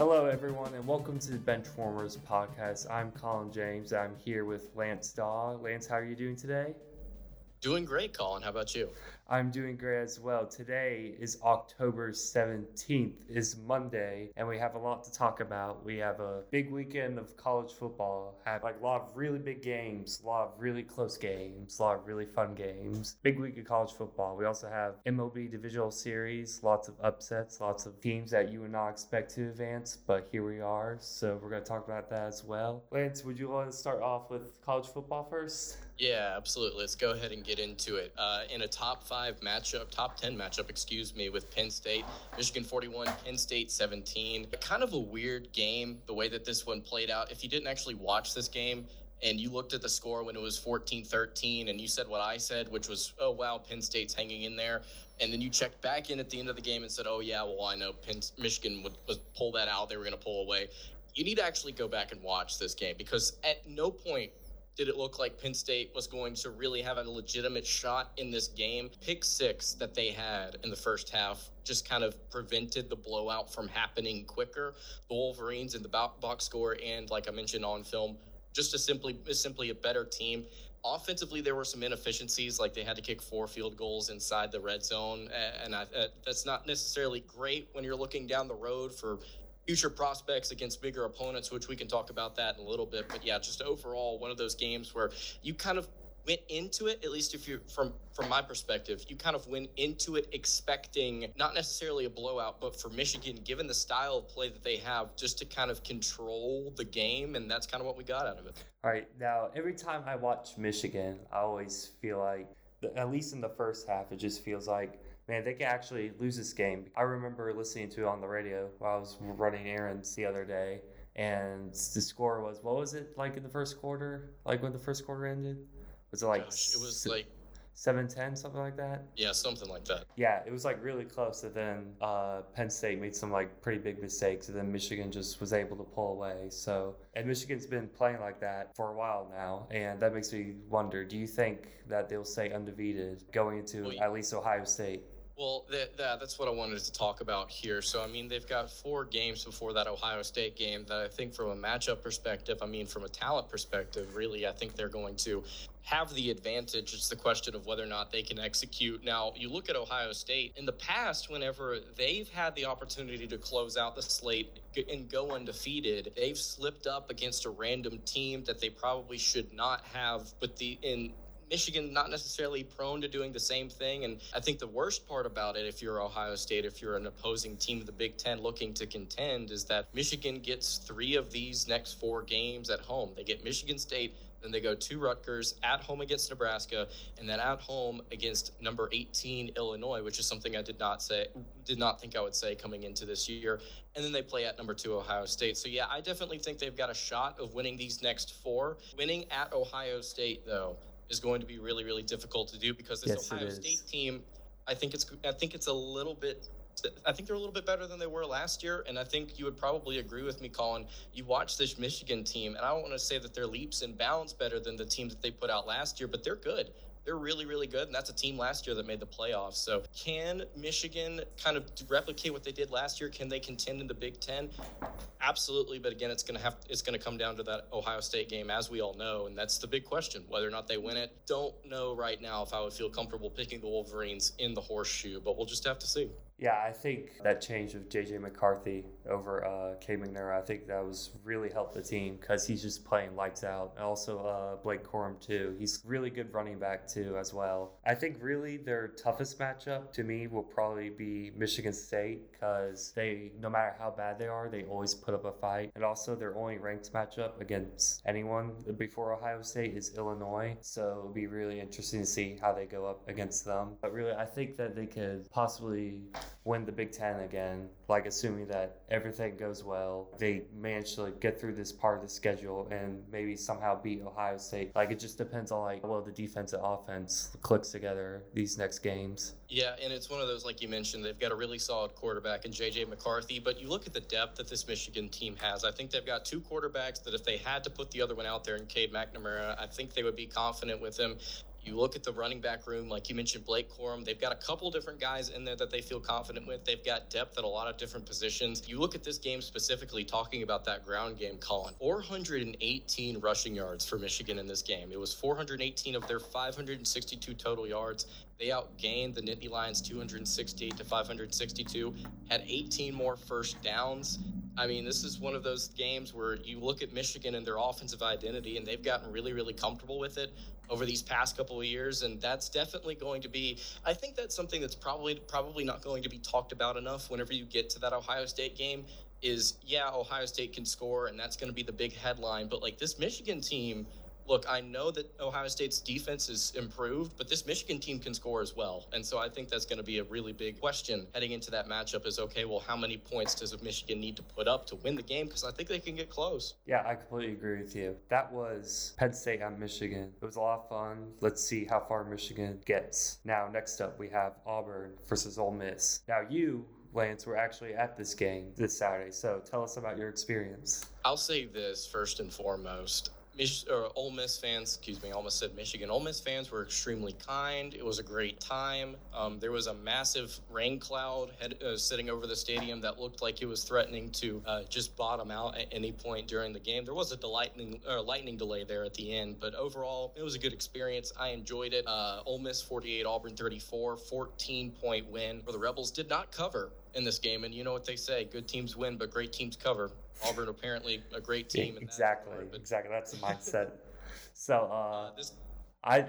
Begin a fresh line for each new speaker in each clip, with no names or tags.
Hello, everyone, and welcome to the Benchwarmers podcast. I'm Colin James. I'm here with Lance Daw. Lance, how are you doing today?
Doing great, Colin. How about you?
I'm doing great as well. Today is October 17th, is Monday, and we have a lot to talk about. We have a big weekend of college football. Have like a lot of really big games, a lot of really close games, a lot of really fun games. Big week of college football. We also have MLB Divisional Series, lots of upsets, lots of teams that you would not expect to advance, but here we are. So we're going to talk about that as well. Lance, would you want to start off with college football first?
Yeah, absolutely. Let's go ahead and get into it. Uh, in a top five matchup, top 10 matchup, excuse me, with Penn State. Michigan 41, Penn State 17. Kind of a weird game, the way that this one played out. If you didn't actually watch this game, and you looked at the score when it was 14 13 and you said what I said, which was, oh, wow, Penn State's hanging in there. And then you checked back in at the end of the game and said, oh, yeah, well, I know Penn, Michigan would, would pull that out. They were going to pull away. You need to actually go back and watch this game because at no point did it look like Penn State was going to really have a legitimate shot in this game. Pick six that they had in the first half just kind of prevented the blowout from happening quicker. The Wolverines in the box score and, like I mentioned on film, just a simply simply a better team. Offensively, there were some inefficiencies, like they had to kick four field goals inside the red zone, and I, uh, that's not necessarily great when you're looking down the road for future prospects against bigger opponents, which we can talk about that in a little bit. But yeah, just overall, one of those games where you kind of went into it at least if you from from my perspective you kind of went into it expecting not necessarily a blowout but for michigan given the style of play that they have just to kind of control the game and that's kind of what we got out of it
all right now every time i watch michigan i always feel like at least in the first half it just feels like man, they could actually lose this game. I remember listening to it on the radio while I was running errands the other day, and the score was what was it like in the first quarter? Like when the first quarter ended? Was it like
Gosh, it was like
seven ten, something like that.
Yeah, something like that.
Yeah, it was like really close. And then uh, Penn State made some like pretty big mistakes, and then Michigan just was able to pull away. So, and Michigan's been playing like that for a while now, and that makes me wonder: Do you think that they'll stay undefeated going into well, at least Ohio State?
Well, that, that, that's what I wanted to talk about here. So, I mean, they've got four games before that Ohio State game that I think, from a matchup perspective, I mean, from a talent perspective, really, I think they're going to have the advantage. It's the question of whether or not they can execute. Now, you look at Ohio State in the past, whenever they've had the opportunity to close out the slate and go undefeated, they've slipped up against a random team that they probably should not have. But the in Michigan not necessarily prone to doing the same thing. And I think the worst part about it, if you're Ohio State, if you're an opposing team of the Big Ten looking to contend, is that Michigan gets three of these next four games at home. They get Michigan State, then they go to Rutgers, at home against Nebraska, and then at home against number 18 Illinois, which is something I did not say, did not think I would say coming into this year. And then they play at number two Ohio State. So yeah, I definitely think they've got a shot of winning these next four. Winning at Ohio State, though, is going to be really, really difficult to do because this yes, Ohio State team, I think it's I think it's a little bit I think they're a little bit better than they were last year, and I think you would probably agree with me, Colin. You watch this Michigan team, and I don't want to say that they're leaps and bounds better than the teams that they put out last year, but they're good they're really, really good. And that's a team last year that made the playoffs. So can Michigan kind of replicate what they did last year? Can they contend in the Big Ten? Absolutely. But again, it's going to have, it's going to come down to that Ohio State game, as we all know. And that's the big question, whether or not they win it. Don't know right now if I would feel comfortable picking the Wolverines in the horseshoe, but we'll just have to see.
Yeah, I think that change of JJ McCarthy over uh, Cade McNamara, I think that was really helped the team because he's just playing lights out. And also uh, Blake Corum too. He's really good running back too as well. I think really their toughest matchup to me will probably be Michigan State because they, no matter how bad they are, they always put up a fight. And also their only ranked matchup against anyone before Ohio State is Illinois. So it'll be really interesting to see how they go up against them. But really, I think that they could possibly win the Big Ten again, like assuming that everything goes well, they manage to like, get through this part of the schedule and maybe somehow beat Ohio State. Like it just depends on like well the defense and offense clicks together these next games.
Yeah, and it's one of those like you mentioned, they've got a really solid quarterback in JJ McCarthy, but you look at the depth that this Michigan team has. I think they've got two quarterbacks that if they had to put the other one out there in Cade McNamara, I think they would be confident with him You look at the running back room, like you mentioned, Blake Corum. They've got a couple different guys in there that they feel confident with. They've got depth at a lot of different positions. You look at this game specifically, talking about that ground game, Colin. 418 rushing yards for Michigan in this game. It was 418 of their 562 total yards. They outgained the Nittany Lions 268 to 562, had 18 more first downs. I mean, this is one of those games where you look at Michigan and their offensive identity, and they've gotten really, really comfortable with it over these past couple of years, and that's definitely going to be. I think that's something that's probably probably not going to be talked about enough whenever you get to that Ohio State game. Is yeah, Ohio State can score, and that's going to be the big headline. But like this Michigan team look, I know that Ohio State's defense is improved, but this Michigan team can score as well. And so I think that's going to be a really big question heading into that matchup is okay, well, how many points does Michigan need to put up to win the game? Because I think they can get close.
Yeah, I completely agree with you. That was Penn State on Michigan. It was a lot of fun. Let's see how far Michigan gets. Now, next up, we have Auburn versus Ole Miss. Now, you Lance, were actually at this game this Saturday. So tell us about your experience.
I'll say this first and foremost. Mich- or Ole Miss fans, excuse me, almost said Michigan. Ole Miss fans were extremely kind. It was a great time. Um, there was a massive rain cloud head, uh, sitting over the stadium that looked like it was threatening to uh, just bottom out at any point during the game. There was a lightning, uh, lightning delay there at the end, but overall, it was a good experience. I enjoyed it. Uh, Ole Miss 48, Auburn 34, 14 point win for the Rebels. Did not cover in this game, and you know what they say: good teams win, but great teams cover. Auburn apparently a great team.
Yeah, exactly, that but... exactly. That's the mindset. so uh, uh, this, I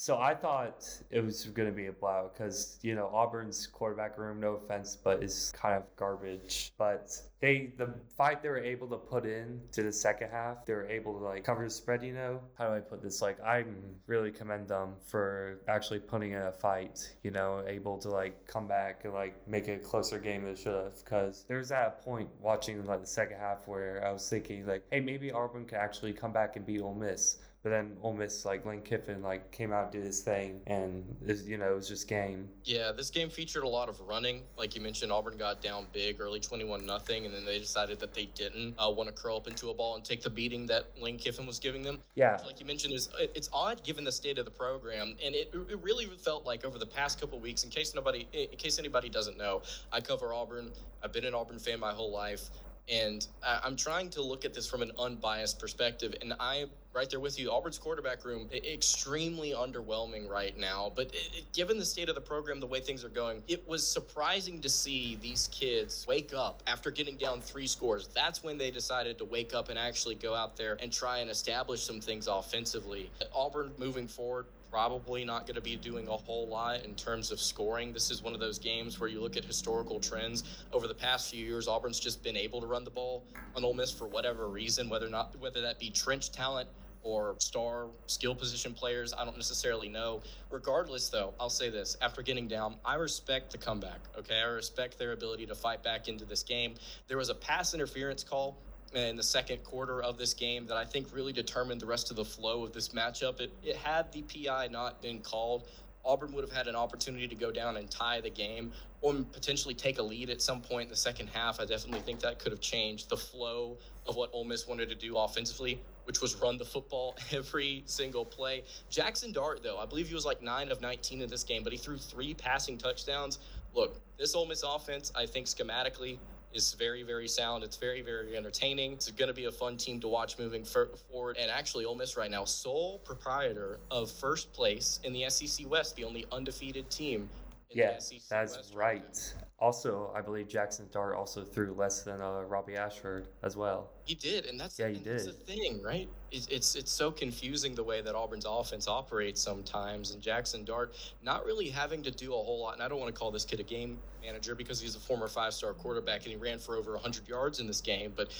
so I thought it was going to be a blowout because you know Auburn's quarterback room, no offense, but is kind of garbage. But they the fight they were able to put in to the second half, they were able to like cover the spread. You know how do I put this? Like I really commend them for actually putting in a fight. You know, able to like come back and like make a closer game than should have. Because there's that point watching like the second half where I was thinking like, hey, maybe Auburn could actually come back and beat Ole Miss. But then Ole Miss, like Lane Kiffin, like came out, did his thing, and you know it was just game.
Yeah, this game featured a lot of running. Like you mentioned, Auburn got down big, early twenty-one nothing, and then they decided that they didn't uh, want to curl up into a ball and take the beating that Lane Kiffin was giving them.
Yeah,
like you mentioned, is it's odd given the state of the program, and it, it really felt like over the past couple weeks. In case nobody, in case anybody doesn't know, I cover Auburn. I've been an Auburn fan my whole life. And I'm trying to look at this from an unbiased perspective. And I'm right there with you. Auburn's quarterback room, extremely underwhelming right now. But it, given the state of the program, the way things are going, it was surprising to see these kids wake up after getting down three scores. That's when they decided to wake up and actually go out there and try and establish some things offensively. Auburn moving forward, probably not going to be doing a whole lot in terms of scoring. This is one of those games where you look at historical trends. Over the past few years, Auburn's just been able to run the ball on Ole Miss for whatever reason, whether or not whether that be trench talent or star skill position players. I don't necessarily know. Regardless, though, I'll say this after getting down, I respect the comeback. Okay. I respect their ability to fight back into this game. There was a pass interference call in the second quarter of this game that I think really determined the rest of the flow of this matchup. It, it had the PI not been called, Auburn would have had an opportunity to go down and tie the game or potentially take a lead at some point in the second half. I definitely think that could have changed the flow of what Ole Miss wanted to do offensively, which was run the football every single play. Jackson Dart, though, I believe he was like 9 of 19 in this game, but he threw three passing touchdowns. Look, this Ole Miss offense, I think schematically, is very, very sound. It's very, very entertaining. It's going to be a fun team to watch moving forward. And actually, Ole Miss right now, sole proprietor of first place in the SEC West, the only undefeated team.
yeah, that's West right. right also, I believe Jackson Dart also threw less than uh, Robbie Ashford as well.
He did, and that's
yeah, he
did. That's the thing, right? It's, it's so confusing the way that Auburn's offense operates sometimes, and Jackson Dart not really having to do a whole lot. And I don't want to call this kid a game manager because he's a former five-star quarterback and he ran for over 100 yards in this game. But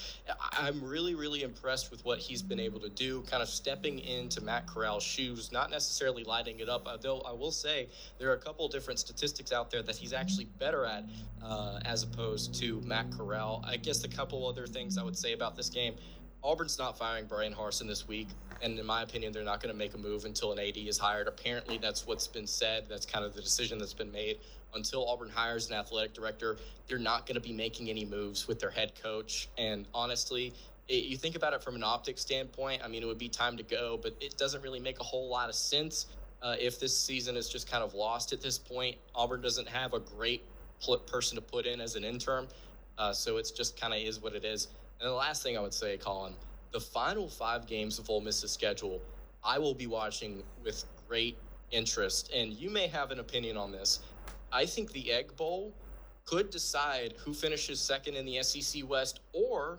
I'm really, really impressed with what he's been able to do, kind of stepping into Matt Corral's shoes, not necessarily lighting it up. Though I will say there are a couple different statistics out there that he's actually better at uh, as opposed to Matt Corral. I guess a couple other things I would say about this game. Auburn's not firing Bryan Harsin this week, and in my opinion, they're not going to make a move until an AD is hired. Apparently, that's what's been said. That's kind of the decision that's been made. Until Auburn hires an athletic director, they're not going to be making any moves with their head coach. And honestly, it, you think about it from an optic standpoint, I mean, it would be time to go, but it doesn't really make a whole lot of sense uh, if this season is just kind of lost at this point. Auburn doesn't have a great person to put in as an interim, uh, so it's just kind of is what it is. And the last thing I would say, Colin, the final five games of Ole Miss's schedule, I will be watching with great interest. And you may have an opinion on this. I think the Egg Bowl could decide who finishes second in the SEC West or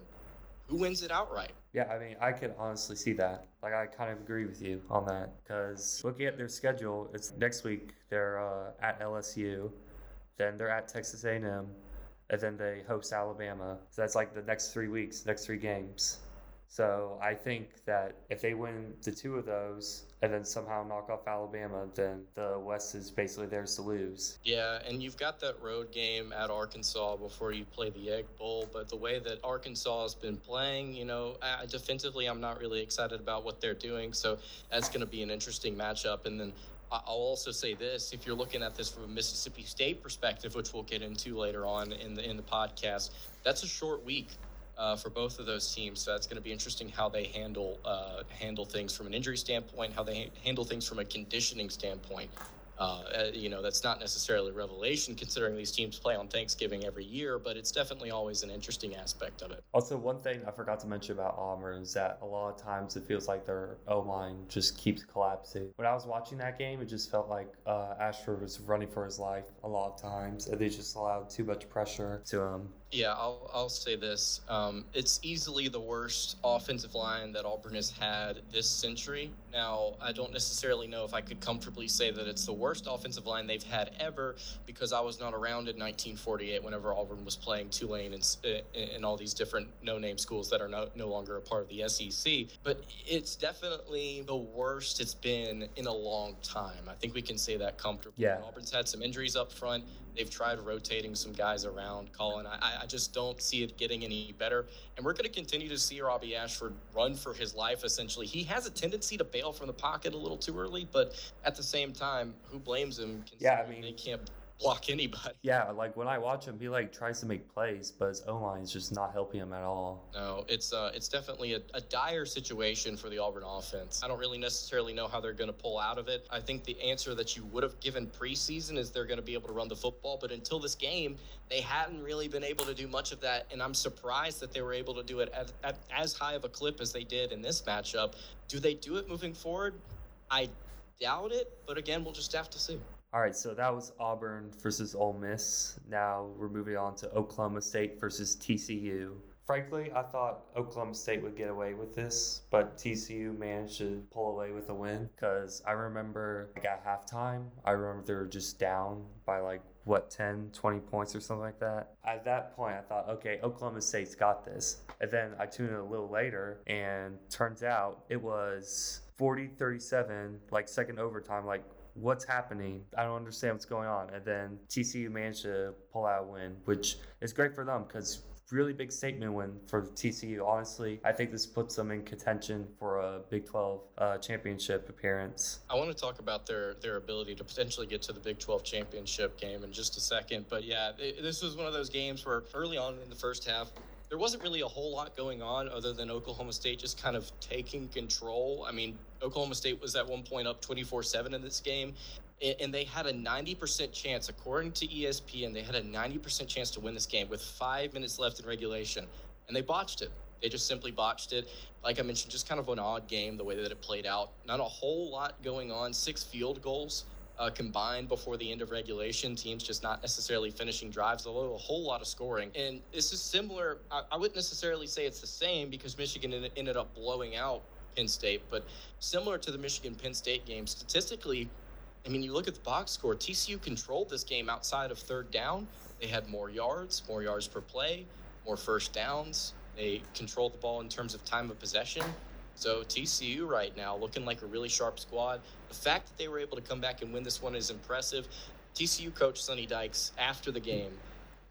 who wins it outright.
Yeah, I mean, I could honestly see that. Like, I kind of agree with you on that because looking at their schedule, it's next week they're uh, at LSU, then they're at Texas A&M, and then they host Alabama. So that's like the next three weeks, next three games. So I think that if they win the two of those and then somehow knock off Alabama, then the West is basically theirs to lose.
Yeah, and you've got that road game at Arkansas before you play the Egg Bowl. But the way that Arkansas has been playing, you know, defensively, I'm not really excited about what they're doing. So that's going to be an interesting matchup. And then I'll also say this: if you're looking at this from a Mississippi State perspective, which we'll get into later on in the in the podcast, that's a short week uh, for both of those teams. So that's going to be interesting how they handle uh, handle things from an injury standpoint, how they ha- handle things from a conditioning standpoint. Uh, uh, you know, that's not necessarily revelation considering these teams play on Thanksgiving every year, but it's definitely always an interesting aspect of it.
Also, one thing I forgot to mention about Auburn is that a lot of times it feels like their O line just keeps collapsing. When I was watching that game, it just felt like uh, Ashford was running for his life a lot of times, and they just allowed too much pressure to him.
Yeah, I'll, I'll say this. Um, it's easily the worst offensive line that Auburn has had this century. Now, I don't necessarily know if I could comfortably say that it's the worst offensive line they've had ever because I was not around in 1948 whenever Auburn was playing Tulane and, uh, and all these different no name schools that are no, no longer a part of the SEC. But it's definitely the worst it's been in a long time. I think we can say that comfortably.
Yeah.
Auburn's had some injuries up front. They've tried rotating some guys around. Colin, I, I just don't see it getting any better. And we're going to continue to see Robbie Ashford run for his life, essentially. He has a tendency to bail from the pocket a little too early, but at the same time, who blames him?
Yeah, I mean,
they can't block anybody.
Yeah, like when I watch him, he like tries to make plays, but his O line is just not helping him at all.
No, it's uh, it's definitely a, a dire situation for the Auburn offense. I don't really necessarily know how they're going to pull out of it. I think the answer that you would have given preseason is they're going to be able to run the football, but until this game, they hadn't really been able to do much of that, and I'm surprised that they were able to do it at, at as high of a clip as they did in this matchup. Do they do it moving forward? I doubt it, but again, we'll just have to see.
All right, so that was Auburn versus Ole Miss. Now we're moving on to Oklahoma State versus TCU. Frankly, I thought Oklahoma State would get away with this, but TCU managed to pull away with a win because I remember like at halftime, I remember they were just down by like what 10 20 points or something like that at that point i thought okay oklahoma state's got this and then i tuned in a little later and turns out it was 40 37 like second overtime like what's happening? I don't understand what's going on. And then TCU managed to pull out a win, which is great for them because really big statement win for TCU. Honestly, I think this puts them in contention for a Big 12 uh, championship appearance.
I want to talk about their their ability to potentially get to the Big 12 championship game in just a second. But yeah, it, this was one of those games where early on in the first half, there wasn't really a whole lot going on other than Oklahoma State just kind of taking control. I mean, Oklahoma State was at one point up 24 7 in this game, and they had a 90% chance, according to ESPN, they had a 90% chance to win this game with five minutes left in regulation, and they botched it. They just simply botched it. Like I mentioned, just kind of an odd game the way that it played out. Not a whole lot going on. Six field goals uh, combined before the end of regulation. Teams just not necessarily finishing drives, although a whole lot of scoring. And this is similar. I, I wouldn't necessarily say it's the same because Michigan ended up blowing out Penn State, but similar to the Michigan Penn State game, statistically, I mean, you look at the box score, TCU controlled this game outside of third down. They had more yards, more yards per play, more first downs. They controlled the ball in terms of time of possession. So TCU right now looking like a really sharp squad. The fact that they were able to come back and win this one is impressive. TCU coach Sonny Dykes after the game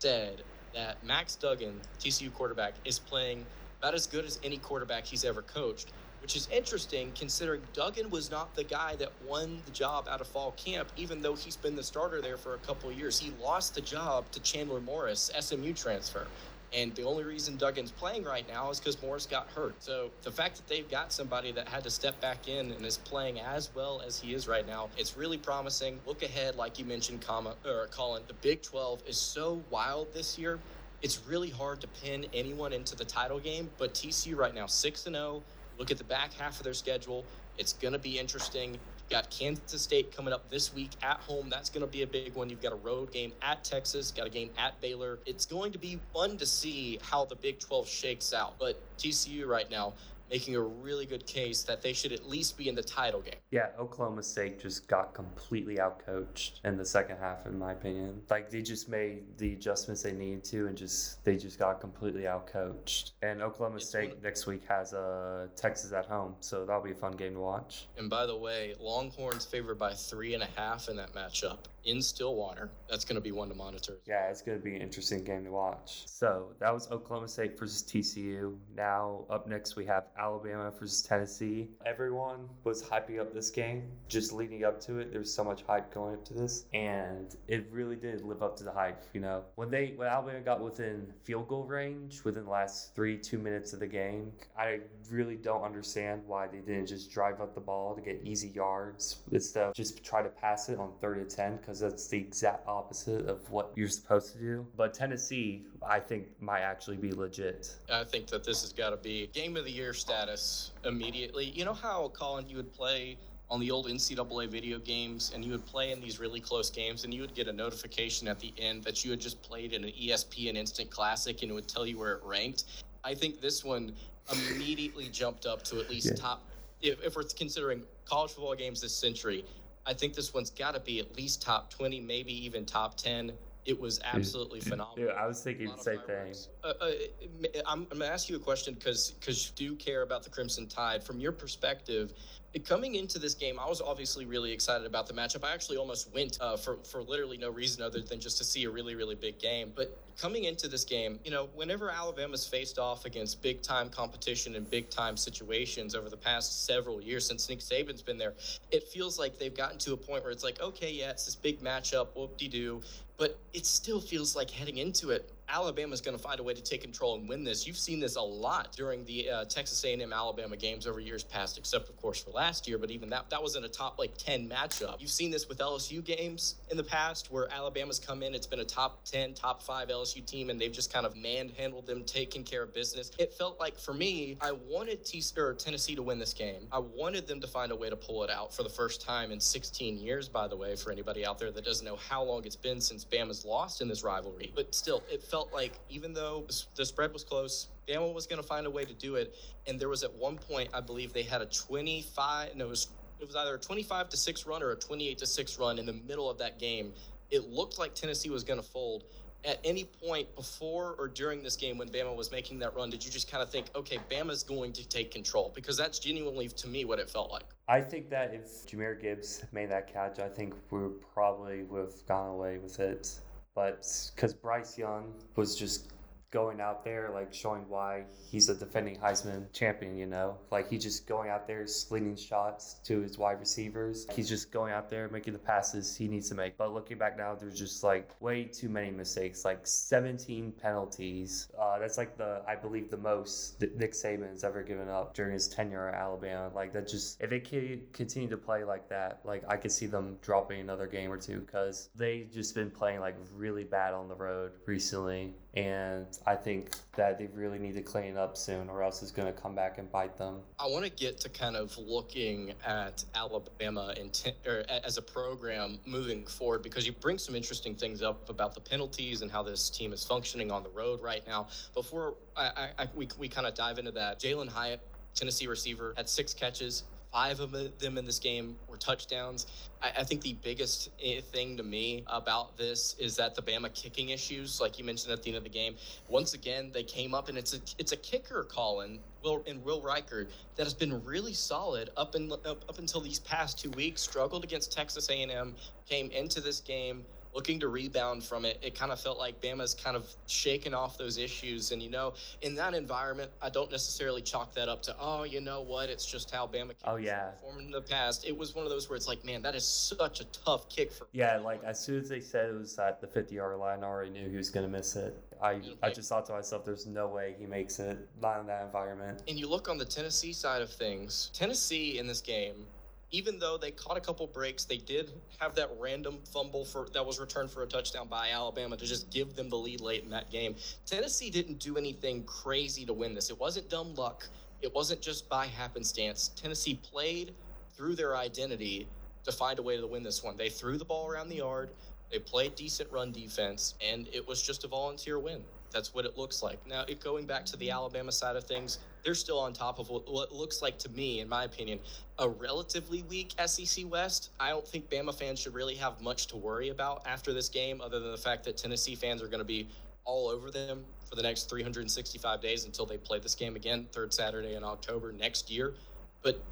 said that Max Duggan, TCU quarterback, is playing about as good as any quarterback he's ever coached, which is interesting considering Duggan was not the guy that won the job out of fall camp, even though he's been the starter there for a couple years. He lost the job to Chandler Morris, SMU transfer. And the only reason Duggan's playing right now is because Morris got hurt. So the fact that they've got somebody that had to step back in and is playing as well as he is right now, it's really promising. Look ahead, like you mentioned, comma, or Colin, the Big 12 is so wild this year. It's really hard to pin anyone into the title game, but TCU right now, 6 and 0. Look at the back half of their schedule. It's going to be interesting. Got Kansas State coming up this week at home. That's going to be a big one. You've got a road game at Texas, got a game at Baylor. It's going to be fun to see how the Big 12 shakes out. But TCU right now, making a really good case that they should at least be in the title game.
Yeah, Oklahoma State just got completely outcoached in the second half, in my opinion. Like they just made the adjustments they needed to, and just they just got completely outcoached. And Oklahoma it's State one... next week has uh, Texas at home, so that'll be a fun game to watch.
And by the way, Longhorns favored by three and a half in that matchup in Stillwater. That's going to be one to monitor.
Yeah, it's going to be an interesting game to watch. So that was Oklahoma State versus TCU. Now up next we have Alabama versus Tennessee. Everyone was hyping up this game just leading up to it. There was so much hype going up to this, and it really did live up to the hype. You know, when they when Alabama got within field goal range within the last three two minutes of the game, I really don't understand why they didn't just drive up the ball to get easy yards instead of just try to pass it on third and ten because that's the exact opposite of what you're supposed to do. But Tennessee, I think, might actually be legit.
I think that this has got to be game of the year status immediately. You know how, Colin, you would play on the old NCAA video games and you would play in these really close games and you would get a notification at the end that you had just played in an ESPN Instant Classic and it would tell you where it ranked. I think this one immediately jumped up to at least yeah. top. If, if we're considering college football games this century, I think this one's got to be at least top 20, maybe even top 10. It was absolutely phenomenal.
Yeah, I was thinking the same thing.
Uh, uh, I'm, I'm going to ask you a question because because you do care about the Crimson Tide. From your perspective, coming into this game, I was obviously really excited about the matchup. I actually almost went uh, for for literally no reason other than just to see a really really big game. But coming into this game, you know, whenever Alabama's faced off against big time competition and big time situations over the past several years since Nick Saban's been there, it feels like they've gotten to a point where it's like, okay, yeah, it's this big matchup, whoop de doo, but it still feels like heading into it Alabama's going to find a way to take control and win this. You've seen this a lot during the uh, Texas A&M Alabama games over years past, except of course for last year. But even that that was in a top like 10 matchup. You've seen this with LSU games in the past where Alabama's come in. It's been a top 10, top five LSU team, and they've just kind of manhandled them, taking care of business. It felt like for me, I wanted T- Tennessee to win this game. I wanted them to find a way to pull it out for the first time in 16 years. By the way, for anybody out there that doesn't know how long it's been since Bama's lost in this rivalry, but still, it felt felt like even though the spread was close, Bama was going to find a way to do it. And there was at one point, I believe they had a 25, no, it was, it was either a 25 to 6 run or a 28 to 6 run in the middle of that game. It looked like Tennessee was going to fold. At any point before or during this game when Bama was making that run, did you just kind of think, okay, Bama's going to take control? Because that's genuinely, to me, what it felt like.
I think that if Jahmyr Gibbs made that catch, I think we probably would have gone away with it but because Bryce Young was just going out there, like showing why he's a defending Heisman champion, you know? Like he's just going out there slinging shots to his wide receivers. He's just going out there making the passes he needs to make. But looking back now, there's just like way too many mistakes, like 17 penalties. Uh, that's like the, I believe, the most that Nick Saban has ever given up during his tenure at Alabama. Like that just, if they continue to play like that, like I could see them dropping another game or two because they just been playing like really bad on the road recently and I think that they really need to clean it up soon, or else it's going to come back and bite them.
I want to get to kind of looking at Alabama intent, or as a program moving forward because you bring some interesting things up about the penalties and how this team is functioning on the road right now. Before I, I, we, we kind of dive into that, Jalin Hyatt, Tennessee receiver, had six catches, Five of them in this game were touchdowns. I, I, think the biggest eh, thing to me about this is that the Bama kicking issues, like you mentioned at the end of the game, once again they came up and it's a it's a kicker, Colin, Will and Will Reichard that has been really solid up in up, up until these past two weeks. Struggled against Texas A&M, came into this game looking to rebound from it. It kind of felt like Bama's kind of shaken off those issues. And, you know, in that environment, I don't necessarily chalk that up to, oh, you know what? It's just how Bama
oh, yeah.
performed in the past. It was one of those where it's like, man, that is such a tough kick for
Yeah, like as soon as they said it was at the 50 yard line, I already knew he was going to miss it. I, I just thought to myself, there's no way he makes it, not in that environment.
And you look on the Tennessee side of things, Tennessee in this game even though they caught a couple breaks, they did have that random fumble for that was returned for a touchdown by Alabama to just give them the lead late in that game. Tennessee didn't do anything crazy to win this. It wasn't dumb luck. It wasn't just by happenstance. Tennessee played through their identity to find a way to win this one. They threw the ball around the yard. They played decent run defense, and it was just a volunteer win. That's what it looks like. Now, it, going back to the Alabama side of things, they're still on top of what, what, looks like to me, in my opinion, a relatively weak SEC West. I don't think Bama fans should really have much to worry about after this game, other than the fact that Tennessee fans are going to be all over them for the next 365 days until they play this game again, third Saturday in October next year. But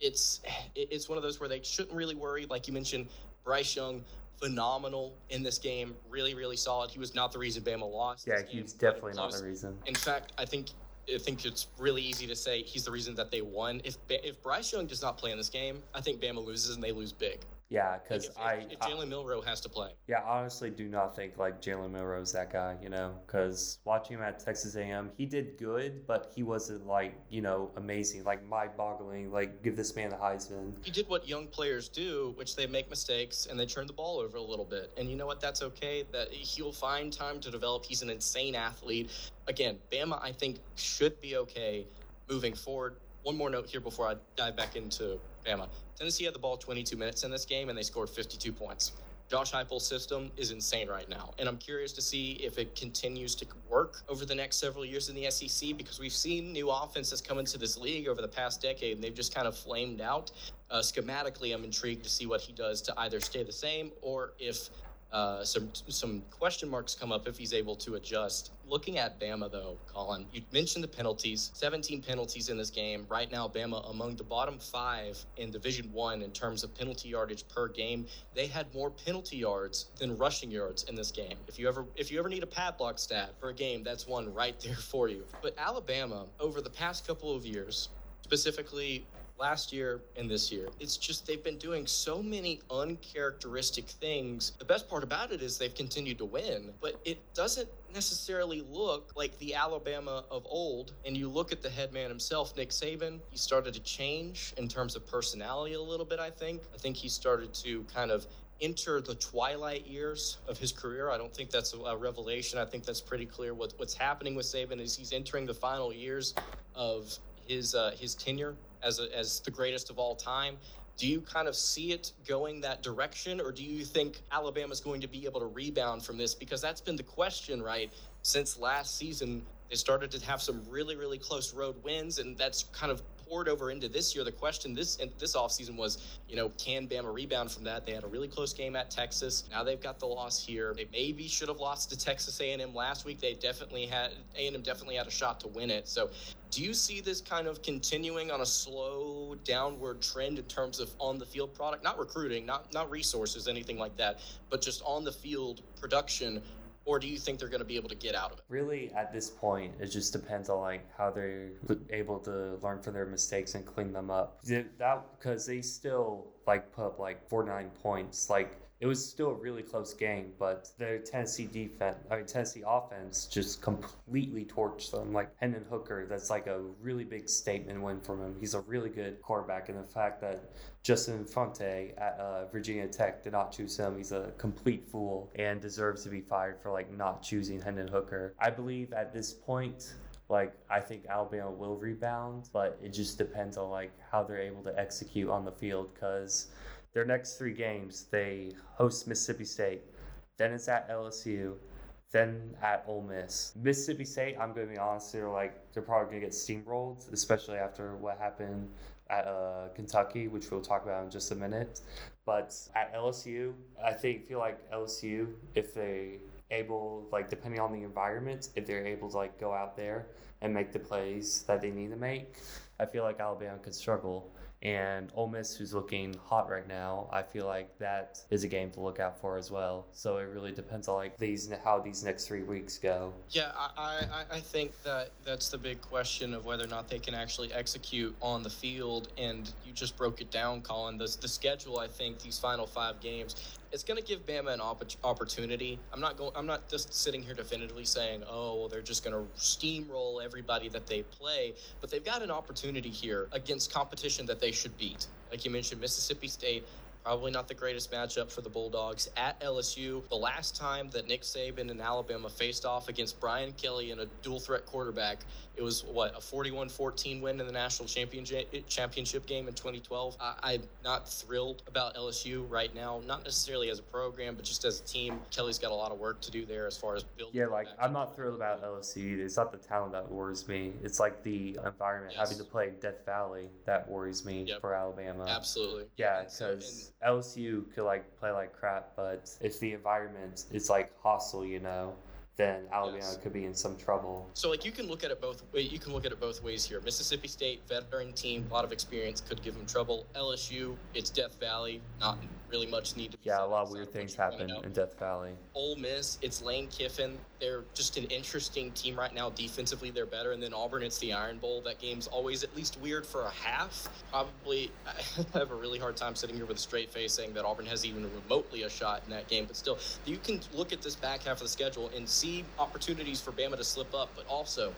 it's it's one of those where they shouldn't really worry. Like you mentioned, Bryce Young phenomenal in this game. Really, really solid. He was not the reason Bama lost.
Yeah, he's definitely not the reason.
In fact, I think I think it's really easy to say he's the reason that they won. If if Bryce Young does not play in this game, I think Bama loses and they lose big.
Yeah, because
like
I
if, Jalen Milroe has to play.
Yeah, honestly, do not think like Jalen Milroe is that guy. You know, because watching him at Texas A&M, he did good, but he wasn't like you know amazing, like mind-boggling. Like give this man the Heisman.
He did what young players do, which they make mistakes and they turn the ball over a little bit. And you know what? That's okay. That he'll find time to develop. He's an insane athlete. Again, Bama, I think should be okay moving forward. One more note here before I dive back into Tennessee had the ball 22 minutes in this game and they scored 52 points. Josh Heupel's system is insane right now, and I'm curious to see if it continues to work over the next several years in the SEC because we've seen new offenses come into this league over the past decade, and they've just kind of flamed out. Uh, schematically, I'm intrigued to see what he does to either stay the same or if uh, some some question marks come up if he's able to adjust. Looking at Bama though, Colin, you mentioned the penalties. 17 penalties in this game. Right now, Bama among the bottom five in Division One in terms of penalty yardage per game. They had more penalty yards than rushing yards in this game. If you ever if you ever need a padlock stat for a game, that's one right there for you. But Alabama over the past couple of years, specifically last year and this year. It's just they've been doing so many uncharacteristic things. The best part about it is they've continued to win, but it doesn't necessarily look like the Alabama of old. And you look at the head man himself, Nick Saban, he started to change in terms of personality a little bit, I think. I think he started to kind of enter the twilight years of his career. I don't think that's a revelation. I think that's pretty clear. What, what's happening with Saban is he's entering the final years of his uh, his tenure as a, as the greatest of all time. Do you kind of see it going that direction, or do you think Alabama's going to be able to rebound from this? Because that's been the question, right? Since last season, they started to have some really, really close road wins, and that's kind of poured over into this year. The question this this offseason was, you know, can Bama rebound from that? They had a really close game at Texas. Now they've got the loss here. They maybe should have lost to Texas A&M last week. They definitely had A&M definitely had a shot to win it. So, do you see this kind of continuing on a slow downward trend in terms of on the field product, not recruiting, not not resources, anything like that, but just on the field production? Or do you think they're going to be able to get out of it?
Really, at this point, it just depends on like how they're able to learn from their mistakes and clean them up. That because they still like put up like 49 points, like it was still a really close game, but the Tennessee defense, I mean Tennessee offense, just completely torched them. Like Hendon Hooker, that's like a really big statement win from him. He's a really good quarterback, and the fact that Justin Fuente at uh, Virginia Tech did not choose him, he's a complete fool and deserves to be fired for like not choosing Hendon Hooker. I believe at this point like I think Alabama will rebound, but it just depends on like how they're able to execute on the field because their next three games, they host Mississippi State, then it's at LSU, then at Ole Miss. Mississippi State, I'm going to be honest, they're like they're probably going to get steamrolled, especially after what happened at uh, Kentucky, which we'll talk about in just a minute. But at LSU, I think feel like LSU, if they able like depending on the environment, if they're able to like go out there and make the plays that they need to make, I feel like Alabama could struggle. And Ole Miss, who's looking hot right now, I feel like that is a game to look out for as well. So it really depends on like these how these next three weeks go.
Yeah, I, I, I think that that's the big question of whether or not they can actually execute on the field. And you just broke it down, Colin. The, the schedule, I think, these final five games, it's going to give Bama an opp- opportunity. I'm not going. I'm not just sitting here definitively saying, oh, well, they're just going to steamroll everybody that they play, but they've got an opportunity here against competition that they should beat. Like you mentioned, Mississippi State Probably not the greatest matchup for the Bulldogs at LSU. The last time that Nick Saban and Alabama faced off against Brian Kelly and a dual threat quarterback, it was what a 41-14 win in the national championship championship game in 2012. I, am not thrilled about LSU right now, not necessarily as a program, but just as a team. Kelly's got a lot of work to do there as far as building.
Yeah, like I'm not thrilled about LSU. It's not the talent that worries me. It's like the environment yes. having to play Death Valley that worries me yep. for Alabama.
Absolutely.
Yeah, because LSU could like play like crap, but it's the environment. It's like hostile, you know, then Alabama yes. could be in some trouble.
So like you can look at it both you can look at it both ways here. Mississippi State veteran team, a lot of experience could give them trouble. LSU, it's Death Valley, not really much need to
be. Yeah, a lot of weird things happen in Death Valley.
Ole Miss, it's Lane Kiffin. They're just an interesting team right now. Defensively, they're better. And then Auburn, it's the Iron Bowl. That game's always at least weird for a half. Probably, I have a really hard time sitting here with a straight face saying that Auburn has even remotely a shot in that game. But still, you can look at this back half of the schedule and see opportunities for Bama to slip up. But also,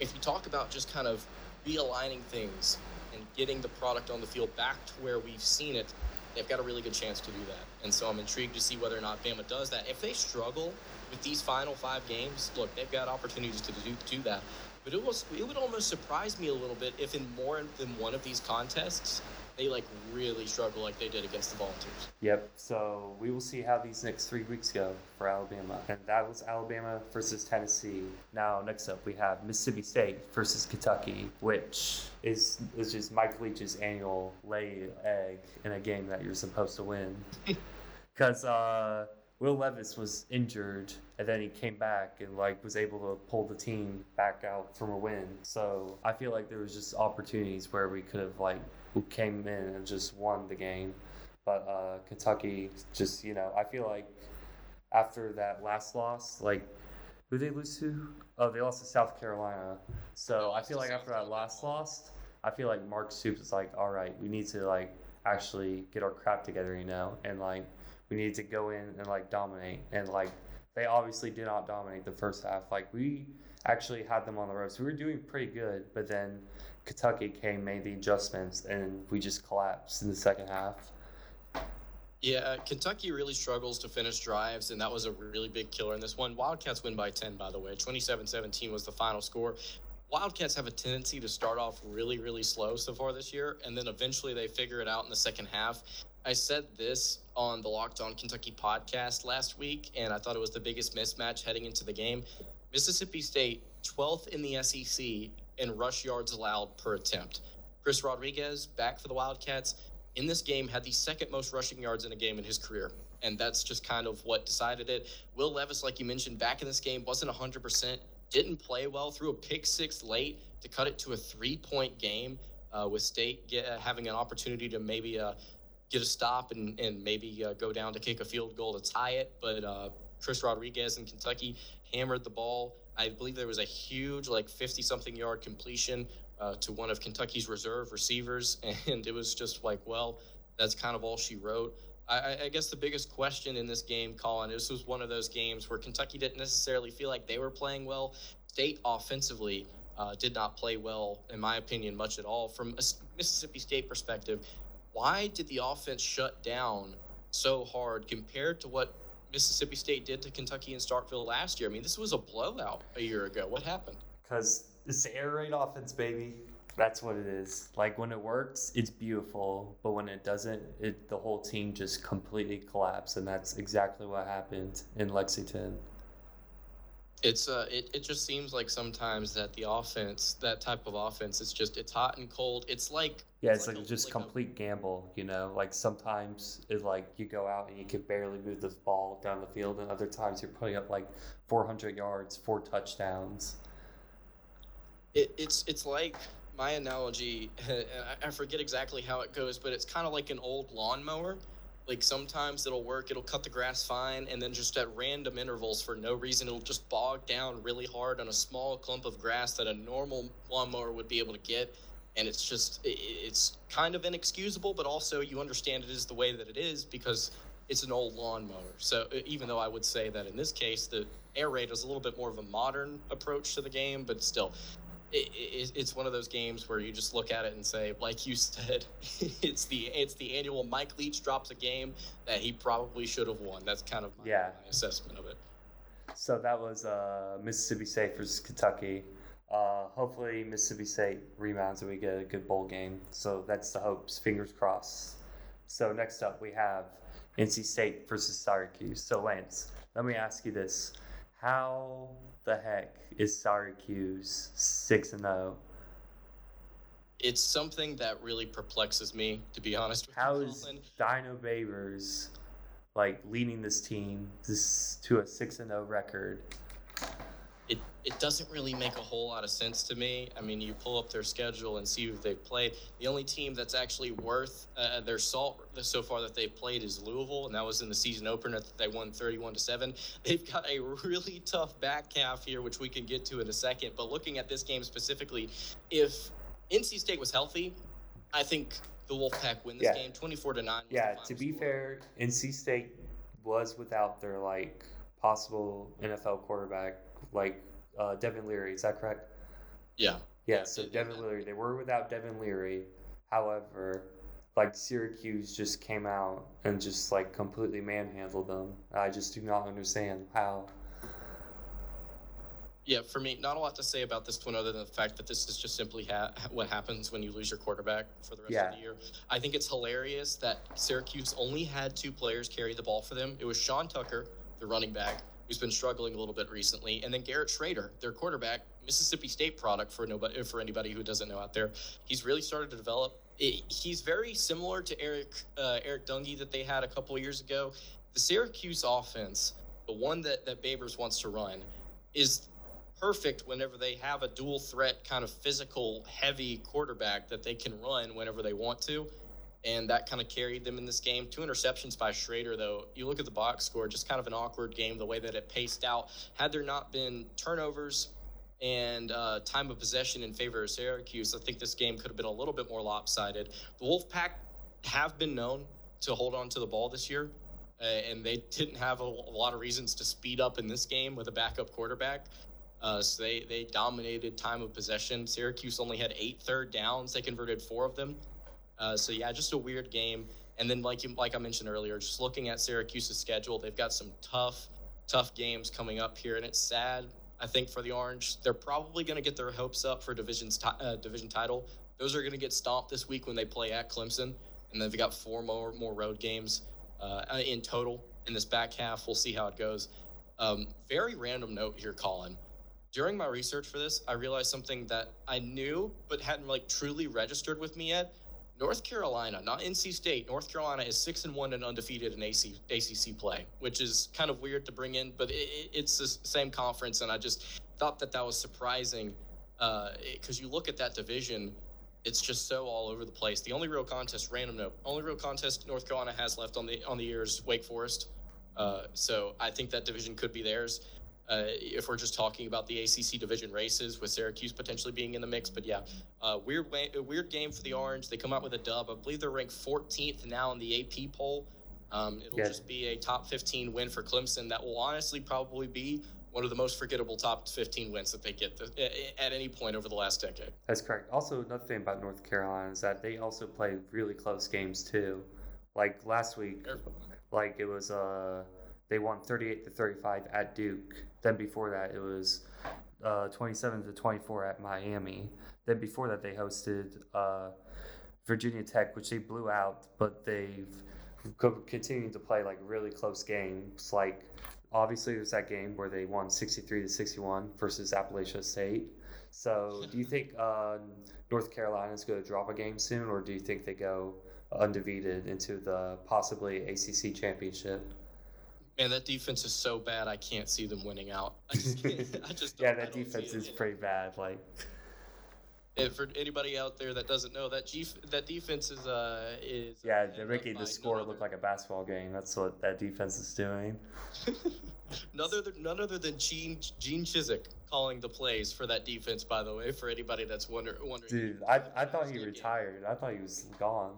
if you talk about just kind of realigning things and getting the product on the field back to where we've seen it they've got a really good chance to do that. And so I'm intrigued to see whether or not Bama does that. If they struggle with these final five games, look, they've got opportunities to do, do that. But it was it would almost surprise me a little bit if in more than one of these contests they like really struggle like they did against the Volunteers.
Yep. So we will see how these next three weeks go for Alabama, and that was Alabama versus Tennessee. Now next up we have Mississippi State versus Kentucky, which is is just Mike Leach's annual lay egg in a game that you're supposed to win, because. uh Will Levis was injured and then he came back and like was able to pull the team back out from a win. So I feel like there was just opportunities where we could have like who came in and just won the game. But uh, Kentucky just, you know, I feel like after that last loss, like, who they lose to? Oh, they lost to South Carolina. So I feel like after that last loss, I feel like Mark Stoops is like, all right, we need to like actually get our crap together, you know, and like we need to go in and like dominate. And like they obviously did not dominate the first half. Like we actually had them on the ropes. We were doing pretty good, but then Kentucky came, made the adjustments, and we just collapsed in the second half.
Yeah, Kentucky really struggles to finish drives, and that was a really big killer in this one. Wildcats win by 10, by the way. 27 17 was the final score. Wildcats have a tendency to start off really, really slow so far this year, and then eventually they figure it out in the second half. I said this on the Locked On Kentucky podcast last week, and I thought it was the biggest mismatch heading into the game. Mississippi State, 12th in the SEC in rush yards allowed per attempt. Chris Rodriguez, back for the Wildcats, in this game had the second most rushing yards in a game in his career. And that's just kind of what decided it. Will Levis, like you mentioned, back in this game wasn't 100%, didn't play well, threw a pick six late to cut it to a three point game uh, with State get, uh, having an opportunity to maybe uh, get a stop and, and maybe uh, go down to kick a field goal to tie it. But uh, Chris Rodriguez in Kentucky hammered the ball I believe there was a huge, like 50 something yard completion uh, to one of Kentucky's reserve receivers. And it was just like, well, that's kind of all she wrote. I, I, guess the biggest question in this game, Colin, this was one of those games where Kentucky didn't necessarily feel like they were playing well. State offensively uh, did not play well, in my opinion, much at all. From a Mississippi State perspective, why did the offense shut down so hard compared to what Mississippi State did to Kentucky and Starkville last year. I mean, this was a blowout a year ago. What happened?
Because it's air raid offense, baby. That's what it is. Like when it works, it's beautiful, but when it doesn't, it the whole team just completely collapses, and that's exactly what happened in Lexington.
It's uh, it, it just seems like sometimes that the offense, that type of offense, it's just it's hot and cold. It's like
yeah, it's, like, like a, just like complete a, gamble. You know, like sometimes it's like you go out and you can barely move the ball down the field, and other times you're putting up like 400 yards, four touchdowns.
It, it's it's like my analogy, I forget exactly how it goes, but it's kind of like an old lawnmower. Like sometimes it'll work, it'll cut the grass fine, and then just at random intervals for no reason, it'll just bog down really hard on a small clump of grass that a normal lawnmower would be able to get. And it's just, it's kind of inexcusable, but also you understand it is the way that it is because it's an old lawnmower. So even though I would say that in this case, the air raid is a little bit more of a modern approach to the game, but still, it, it's one of those games where you just look at it and say, like you said, it's the it's the annual Mike Leach drops a game that he probably should have won. That's kind of my,
yeah.
my assessment of it.
So that was uh, Mississippi State versus Kentucky. Uh, hopefully Mississippi State rebounds and we get a good bowl game. So that's the hopes. Fingers crossed. So next up we have NC State versus Syracuse. So Lance, let me ask you this: How the heck is Syracuse six and zero? Oh?
It's something that really perplexes me, to be honest. with
How
you,
is
Colin.
Dino Babers like leading this team this to a six and zero record?
It it doesn't really make a whole lot of sense to me. I mean, you pull up their schedule and see who they've played. The only team that's actually worth uh, their salt so far that they've played is Louisville, and that was in the season opener that they won 31 to seven. They've got a really tough back half here, which we can get to in a second. But looking at this game specifically, if NC State was healthy, I think the Wolfpack win this
Yeah.
game 24 to nine.
Yeah, to be
score.
fair, NC State was without their like possible NFL quarterback, like uh, Devin Leary. Is that correct?
Yeah.
Yeah. So Devin Leary, they were without Devin Leary. However, like Syracuse just came out and just like completely manhandled them. I just do not understand how.
Yeah, for me, not a lot to say about this one other than the fact that this is just simply ha- what happens when you lose your quarterback for the rest
Yeah.
of the year. I think it's hilarious that Syracuse only had two players carry the ball for them. It was Sean Tucker, the running back, who's been struggling a little bit recently, and then Garrett Shrader, their quarterback, Mississippi State product for nobody for anybody who doesn't know out there. He's really started to develop. He's very similar to Eric uh, Eric Dungey that they had a couple years ago. The Syracuse offense, the one that that Babers wants to run, is perfect whenever they have a dual threat kind of physical heavy quarterback that they can run whenever they want to and that kind of carried them in this game two interceptions by shrader though you look at the box score just kind of an awkward game the way that it paced out had there not been turnovers and uh, time of possession in favor of syracuse i think this game could have been a little bit more lopsided the wolfpack have been known to hold on to the ball this year uh, and they didn't have a, a lot of reasons to speed up in this game with a backup quarterback uh, so they, they dominated time of possession. Syracuse only had eight third downs. They converted four of them. Uh, so yeah, just a weird game. And then like you, like I mentioned earlier, just looking at Syracuse's schedule, they've got some tough, tough games coming up here, and it's sad. I think for the Orange, they're probably going to get their hopes up for division's ti- uh, division title. Those are going to get stomped this week when they play at Clemson, and then they've got four more more road games uh, in total in this back half. We'll see how it goes. Um, very random note here, Colin during my research for this, I realized something that I knew but hadn't like truly registered with me yet. North Carolina, not NC State, North Carolina is six and one and undefeated in AC, ACC play, which is kind of weird to bring in, but it, it- it's the same conference, and I just thought that that was surprising because you look at that division, it's just so all over the place. The only real contest, random note, only real contest North Carolina has left on the on the year is Wake Forest. Uh, so I think that division could be theirs uh, if we're just talking about the ACC division races, with Syracuse potentially being in the mix. But yeah, uh, weird way, a weird game for the Orange. They come out with a dub. I believe they're ranked 14th now in the AP poll. Um, it'll
Yeah.
just be a top 15 win for Clemson. That will honestly probably be one of the most forgettable top 15 wins that they get th- at any point over the last decade.
That's correct. Also, another thing about North Carolina is that they also play really close games too. Like last week, like it was uh they won 38 to 35 at Duke. Then before that it was uh 27 to 24 at Miami. Then before that they hosted uh Virginia Tech, which they blew out, but they've continued to play like really close games. Like obviously there's that game where they won 63 to 61 versus Appalachia State. So do you think uh, North Carolina is going to drop a game soon, or do you think they go undefeated into the possibly ACC championship?
Man, that defense is so bad. I can't see them winning out. I just, can't, I just
yeah, that defense
it.
is pretty bad. Like,
And for anybody out there that doesn't know, that G that defense is uh is
yeah they're making the score look like a basketball game. That's what that defense is doing.
none other none other than Gene Gene Chizik calling the plays for that defense. By the way, for anybody that's wonder, wondering,
dude, I I thought he retired. Game. I thought he was gone.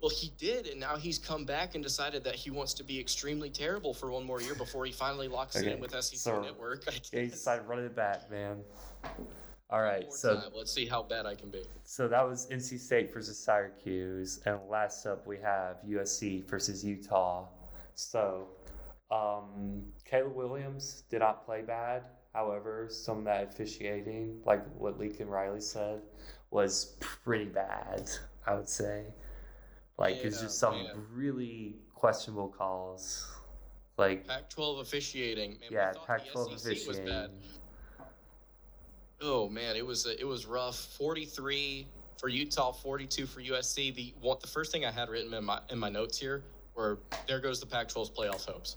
Well, he did, and now he's come back and decided that he wants to be extremely terrible for one more year before he finally locks okay. in with SEC so, Network.
Yeah, he decided to run it back, man. All right, so
time. let's see how bad I can be.
So that was NC State versus Syracuse, and last up we have USC versus Utah. So, um, Caleb Williams did not play bad. However, some of that officiating, like what Lincoln Riley said, was pretty bad. I would say, like yeah, it's just some man. really questionable calls. Like
Pac-12 officiating. Man,
yeah, Pac-12 officiating.
Oh man, it was it was rough. Forty three for Utah, forty two for USC. The what the first thing I had written in my in my notes here were there goes the Pac-12's playoff hopes.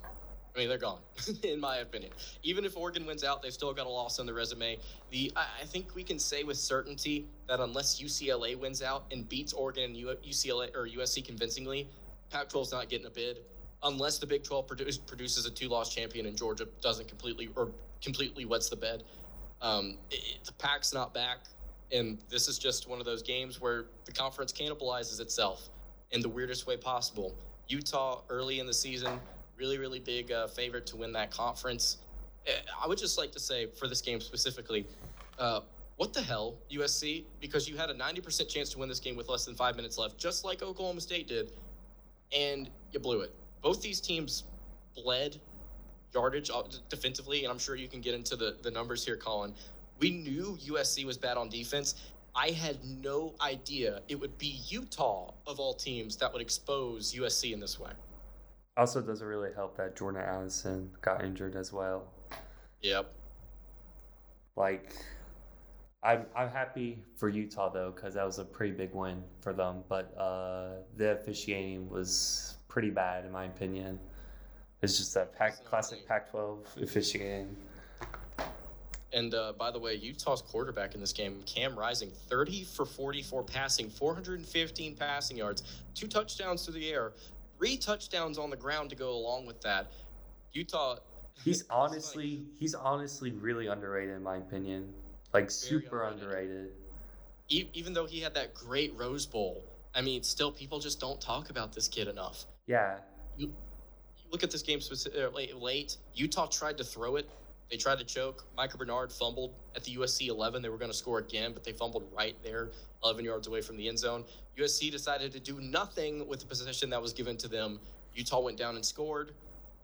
I mean, they're gone, in my opinion. Even if Oregon wins out, they've still got a loss on the resume. The I, think we can say with certainty that unless UCLA wins out and beats Oregon and UCLA or USC convincingly, Pac-12's not getting a bid. Unless the Big 12 produce, produces a two-loss champion and Georgia doesn't completely or completely wets the bed. Um, it, the pack's not back, and this is just one of those games where the conference cannibalizes itself in the weirdest way possible. Utah early in the season, really, really big uh, favorite to win that conference. Eh, I would just like to say for this game specifically, uh, what the hell, USC? Because you had a 90% chance to win this game with less than five minutes left, just like Oklahoma State did, and you blew it. Both these teams bled yardage uh, defensively, and I'm sure you can get into the, the numbers here, Colin. We knew USC was bad on defense. I had no idea it would be Utah of all teams that would expose USC in this way.
Also, doesn't really help that Jordan Addison got injured as well.
Yep.
Like, I'm I'm happy for Utah though because that was a pretty big win for them. But uh, the officiating was pretty bad in my opinion. It's just that Pac, classic Pac-12 officiating.
And uh, by the way, Utah's quarterback in this game, Cam Rising, 30 for 44 passing, 415 passing yards, two touchdowns through the air, three touchdowns on the ground to go along with that. Utah.
He's honestly, he's honestly really underrated in my opinion. Like super underrated.
underrated. even though he had that great Rose Bowl, I mean, still people just don't talk about this kid enough.
Yeah.
You, look at this game specific, er, late, late. Utah tried to throw it. They tried to choke. Micah Bernard fumbled at the USC 11. They were going to score again, but they fumbled right there, 11 yards away from the end zone. USC decided to do nothing with the possession that was given to them. Utah went down and scored.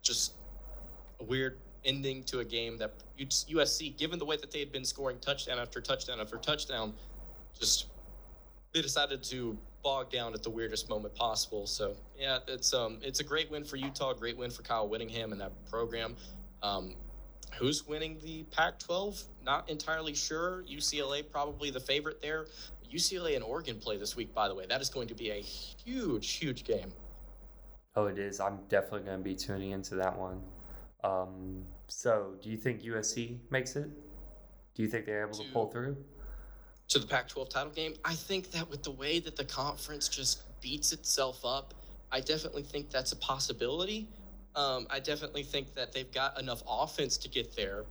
Just a weird ending to a game that USC, given the way that they had been scoring touchdown after touchdown after touchdown, just they decided to bog down at the weirdest moment possible. So yeah, it's um it's a great win for Utah, great win for Kyle Whittingham and that program. Um, who's winning the Pac-12? Not entirely sure. UCLA probably the favorite there. UCLA and Oregon play this week, by the way. That is going to be a huge, huge game.
Oh, it is. I'm definitely going to be tuning into that one. Um, so, do you think USC makes it? Do you think they're able to, to pull through?
to the Pac 12 title game. I think that with the way that the conference just beats itself up, I definitely think that's a possibility. Um, I definitely think that they've got enough offense to get there.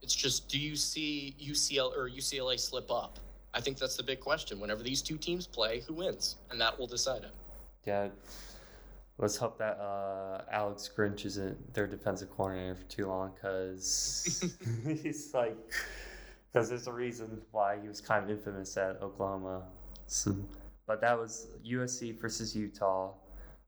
It's just, do you see UCL or UCLA slip up? I think that's the big question. Whenever these two teams play, who wins? And that will decide it.
Yeah. Let's hope that uh, Alex Grinch isn't their defensive coordinator for too long because he's like because there's a reason why he was kind of infamous at Oklahoma. So, but that was USC versus Utah.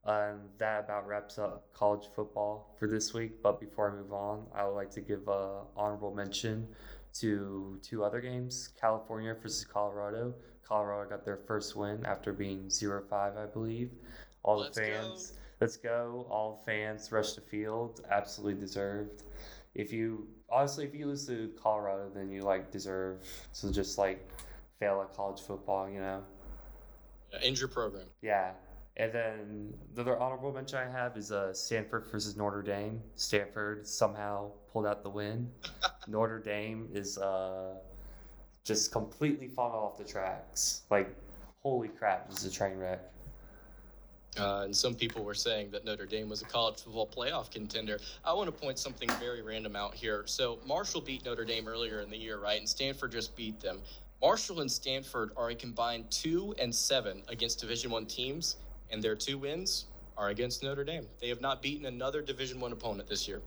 And that about wraps up college football for this week. But before I move on, I would like to give a honorable mention to two other games California versus Colorado. Colorado got their first win after being 0 5, I believe. All let's the fans, go. let's go. All fans rushed the field, absolutely deserved if you honestly if you lose to Colorado, then you like deserve to just like fail at college football. You know.
Yeah, end your program.
Yeah. And then the other honorable mention I have is uh, Stanford versus Notre Dame. Stanford somehow pulled out the win. Notre Dame is uh, just completely fallen off the tracks. Like, holy crap, this is a train wreck.
Uh, and some people were saying that Notre Dame was a college football playoff contender. I want to point something very random out here. So Marshall beat Notre Dame earlier in the year, right? And Stanford just beat them. Marshall and Stanford are a combined two and seven against Division One teams, and their two wins are against Notre Dame. They have not beaten another Division One opponent this year.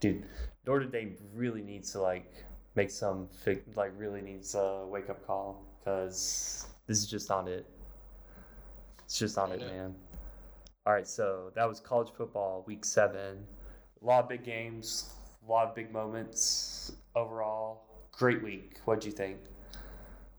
Dude, Notre Dame really needs to like make some like really needs a wake up call because this is just not it. It's just not it, man. All right, so that was college football week seven. A lot of big games, a lot of big moments overall. Great week. What'd you think?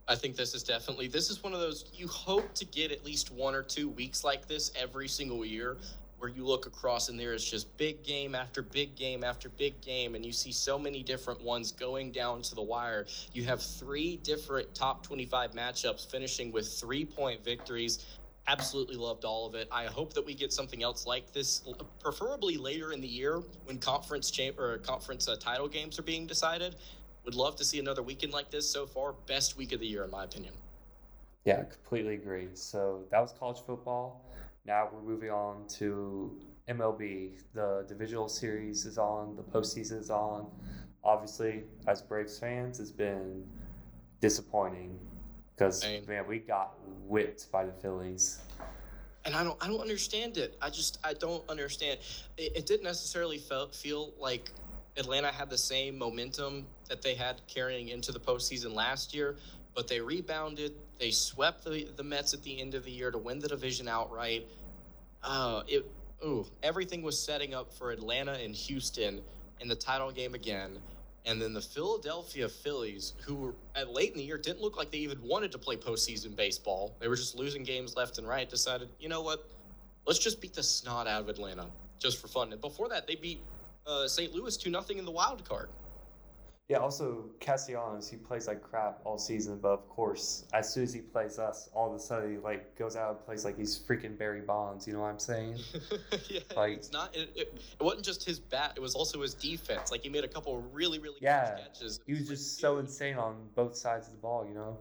I think this is definitely this is one of those you hope to get at least one or two weeks like this every single year where you look across and there is just big game after big game after big game and you see so many different ones going down to the wire. You have three different top 25 matchups finishing with 3-point victories absolutely loved all of it. I hope that we get something else like this, preferably later in the year when conference chamber or conference uh, title games are being decided. Would love to see another weekend like this. So far, best week of the year in my opinion.
Yeah, completely agree. So that was college football. Now we're moving on to MLB. The divisional series is on. The postseason is on. Obviously, as Braves fans, it's been disappointing because man, we got whipped by the Phillies.
And I don't, I don't understand it. I just, I don't understand. It, it didn't necessarily felt, feel like Atlanta had the same momentum that they had carrying into the postseason last year, but they rebounded. They swept the, the Mets at the end of the year to win the division outright. Uh, it, ooh, everything was setting up for Atlanta and Houston in the title game again. And then the Philadelphia Phillies, who were at late in the year didn't look like they even wanted to play postseason baseball. They were just losing games left and right. Decided, you know what? Let's just beat the snot out of Atlanta just for fun. And before that, they beat uh, St. Louis two nothing in the wild card.
Yeah, also Castellanos, he plays like crap all season, but of course, as soon as he plays us, all of a sudden he like goes out and plays like he's freaking Barry Bonds. You know what I'm saying?
yeah, like it's not. It, it, it, wasn't just his bat; it was also his defense. Like he made a couple really, really
yeah. catches. He was just so insane on both sides of the ball. You know.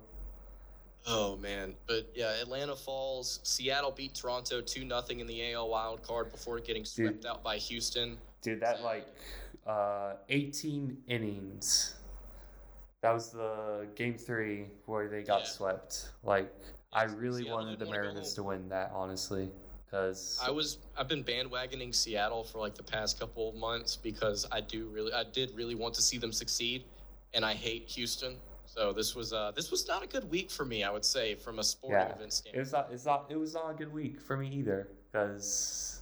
Oh man, but yeah, Atlanta falls. Seattle beat Toronto two nothing in the AL wild card before getting swept Dude. out by Houston.
Dude, that like uh, 18 innings. That was the game three where they got yeah. swept. Like, I really Seattle wanted the Mariners to win that, honestly, because
I was I've been bandwagoning Seattle for like the past couple of months because I do really I did really want to see them succeed, and I hate Houston. So this was uh this was not a good week for me. I would say from a sporting yeah, event standpoint.
It was not. It's not. It was not a good week for me either because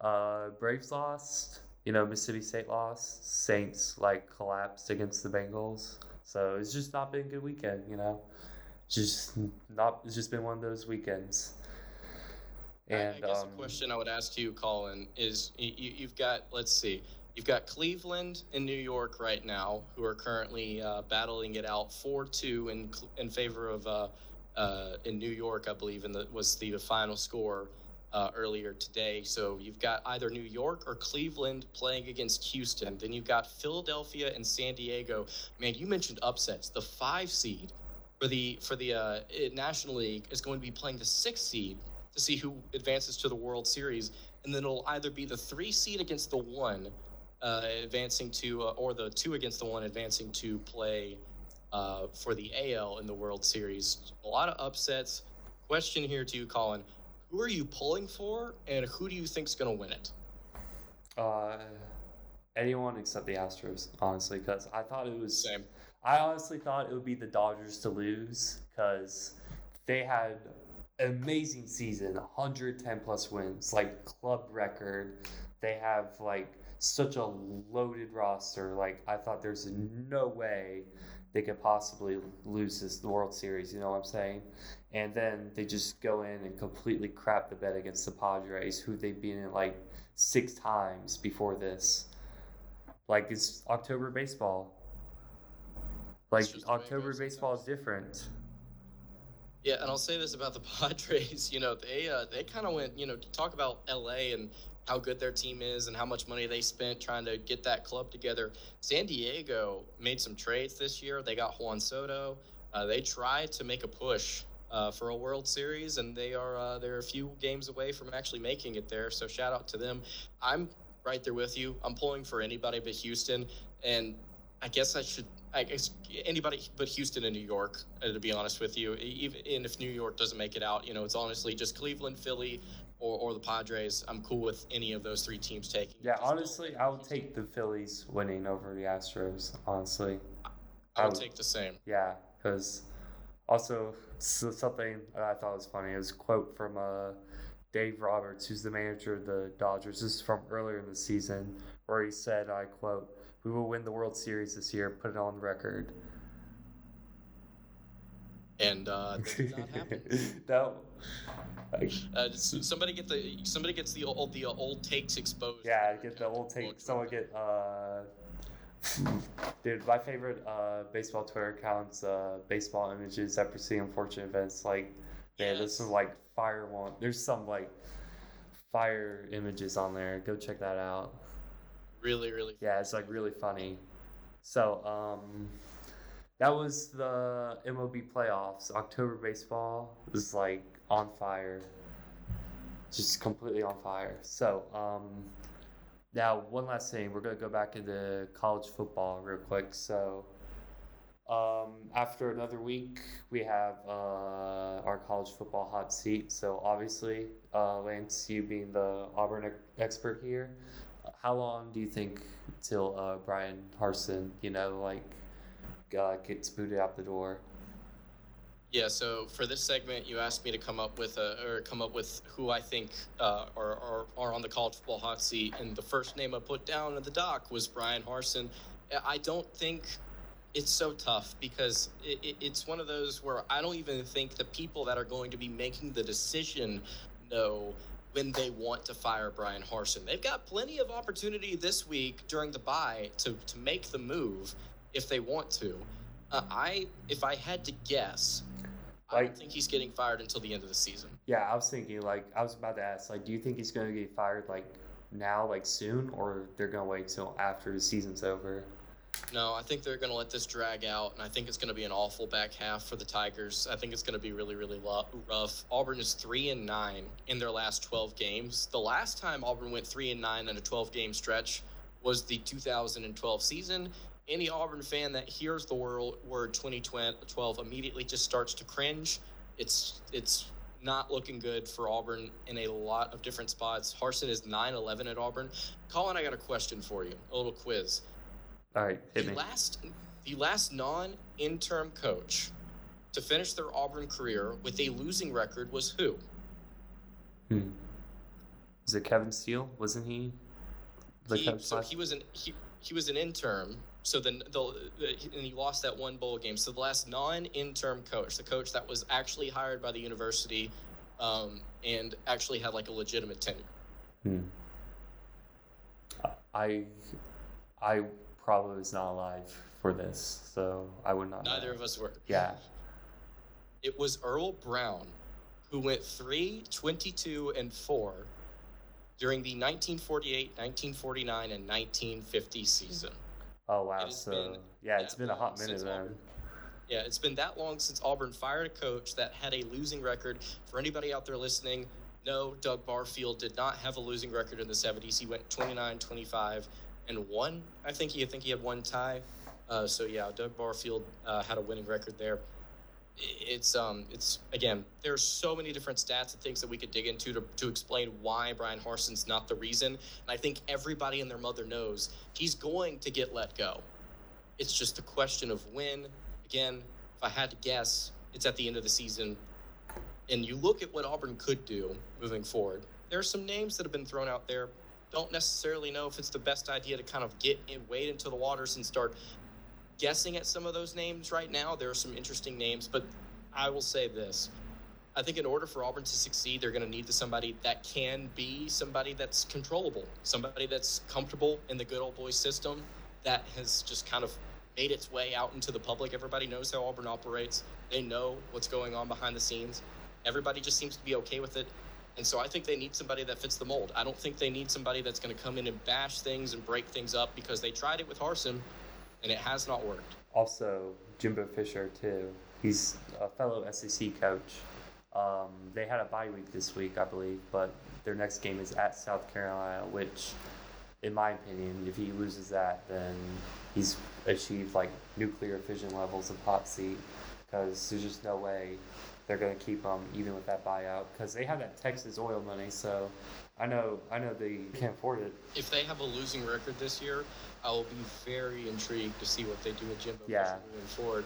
uh, Braves lost you know, Mississippi State lost, Saints like collapsed against the Bengals. So it's just not been a good weekend, you know. It's just not. It's just been one of those weekends.
And I, guess um, a question I would ask you, Colin, is you, you've got let's see, you've got Cleveland and New York right now, who are currently uh, battling it out four two in in favor of uh, uh, in New York, I believe, and that was the final score uh, earlier today. So you've got either New York or Cleveland playing against Houston. Then you've got Philadelphia and San Diego. Man, you mentioned upsets. The five seed for the for the uh, National League is going to be playing the six seed to see who advances to the World Series, and then it'll either be the three seed against the one uh, advancing to, uh, or the two against the one advancing to play uh, for the AL in the World Series. A lot of upsets. Question here to you, Colin who are you pulling for, and who do you think's going to win it?
Uh, anyone except the Astros, honestly, because I thought it was.
Same.
I honestly thought it would be the Dodgers to lose because they had amazing season, 110 plus wins, like club record. They have like such a loaded roster. Like I thought there's no way they could possibly lose this World Series. You know what I'm saying? And then they just go in and completely crap the bed against the Padres, who they've beaten like six times before this. Like it's October baseball. Like October baseball is different.
Yeah, and I'll say this about the Padres. You know, they uh, they kind of went. You know, to talk about LA and how good their team is and how much money they spent trying to get that club together. San Diego made some trades this year. They got Juan Soto. Uh, they tried to make a push uh, for a World Series, and they are uh, they're a few games away from actually making it there. So shout out to them. I'm right there with you. I'm pulling for anybody but Houston, and I guess I should. I guess anybody but Houston and New York, uh, to be honest with you. Even if New York doesn't make it out, you know, it's honestly just Cleveland, Philly, or, or the Padres. I'm cool with any of those three teams taking.
Yeah, honestly, I would take the Phillies winning over the Astros. Honestly,
I would take the same.
Yeah, because also something that I thought was funny is a quote from uh, Dave Roberts, who's the manager of the Dodgers. This is from earlier in the season, where he said, "I quote." We will win the World Series this year. Put it on record.
And uh, that did not happen.
no.
Uh, somebody get the somebody gets the old the old takes exposed.
Yeah, get the old takes. Someone get uh, dude. My favorite uh, baseball Twitter accounts, uh, baseball images that precede unfortunate events. Like, man, yes. there's some like fire one. There's some like fire images on there. Go check that out
really really
yeah it's like really funny so um that was the mlb playoffs october baseball was like on fire just completely on fire so um now one last thing we're going to go back into college football real quick so um, after another week, we have uh, our college football hot seat. So obviously, uh, Lance, you being the Auburn expert here, how long do you think till uh, Bryan Harsin, you know, like uh, gets booted out the door?
Yeah. So for this segment, you asked me to come up with a or come up with who I think uh, are, are are on the college football hot seat, and the first name I put down in the doc was Bryan Harsin. I don't think it's so tough because it, it, it's one of those where I don't even think the people that are going to be making the decision know when they want to fire Bryan Harsin. They've got plenty of opportunity this week during the bye to, to make the move if they want to. Uh, I, if I had to guess, like, I don't think he's getting fired until the end of the season.
Yeah, I was thinking, like, I was about to ask, like, do you think he's going to get fired, like, now, like, soon, or they're going to wait till after the season's over?
No, I think they're going to let this drag out, and I think it's going to be an awful back half for the Tigers. I think it's going to be really, really rough. Auburn is three and nine in their last 12 games. The last time Auburn went three and nine in a 12 game stretch was the 2012 season. Any Auburn fan that hears the word 2012 immediately just starts to cringe. It's it's not looking good for Auburn in a lot of different spots. Harsin is 9-11 at Auburn. Colin, I got a question for you, a little quiz.
All right, hit
the
me.
Last, the last non-interim coach to finish their Auburn career with a losing record was who?
Hmm. Is it Kevin Steele? Wasn't he?
he so he was an he, he was an interim. So then the, and he lost that one bowl game. So the last non-interim coach, the coach that was actually hired by the university, um, and actually had like a legitimate tenure.
Hmm. I I probably was not alive for this, so I would not.
Neither
know.
of us were.
Yeah.
It was Earl Brown who went 3 22 and 4 during the 1948, 1949, and 1950 season.
Oh, wow. So, yeah, it's been a hot minute then. Auburn,
yeah, it's been that long since Auburn fired a coach that had a losing record. For anybody out there listening, no, Doug Barfield did not have a losing record in the 70s. He went 29 25 and one. I think he I think he had one tie. Uh, so yeah, Doug Barfield uh, had a winning record there. It's um it's again there's so many different stats and things that we could dig into to, to explain why Bryan Harsin's not the reason. And I think everybody and their mother knows he's going to get let go. It's just a question of when. Again, if I had to guess, it's at the end of the season. And you look at what Auburn could do moving forward. There are some names that have been thrown out there don't necessarily know if it's the best idea to kind of get in, wait into the waters and start guessing at some of those names right now. There are some interesting names, but I will say this. I think in order for Auburn to succeed, they're going to need to somebody that can be somebody that's controllable, somebody that's comfortable in the good old boy system that has just kind of made its way out into the public. Everybody knows how Auburn operates. They know what's going on behind the scenes. Everybody just seems to be okay with it. And so I think they need somebody that fits the mold. I don't think they need somebody that's going to come in and bash things and break things up because they tried it with Harsin and it has not worked.
Also, Jimbo Fisher, too. He's a fellow SEC coach. Um, they had a bye week this week, I believe, but their next game is at South Carolina, which, in my opinion, if he loses that, then he's achieved like nuclear fission levels of hot seat because there's just no way they're going to keep him even with that buyout because they have that Texas oil money. So I know I know they can't afford it.
If they have a losing record this year, I will be very intrigued to see what they do with Jimbo
Yeah.
Moving forward.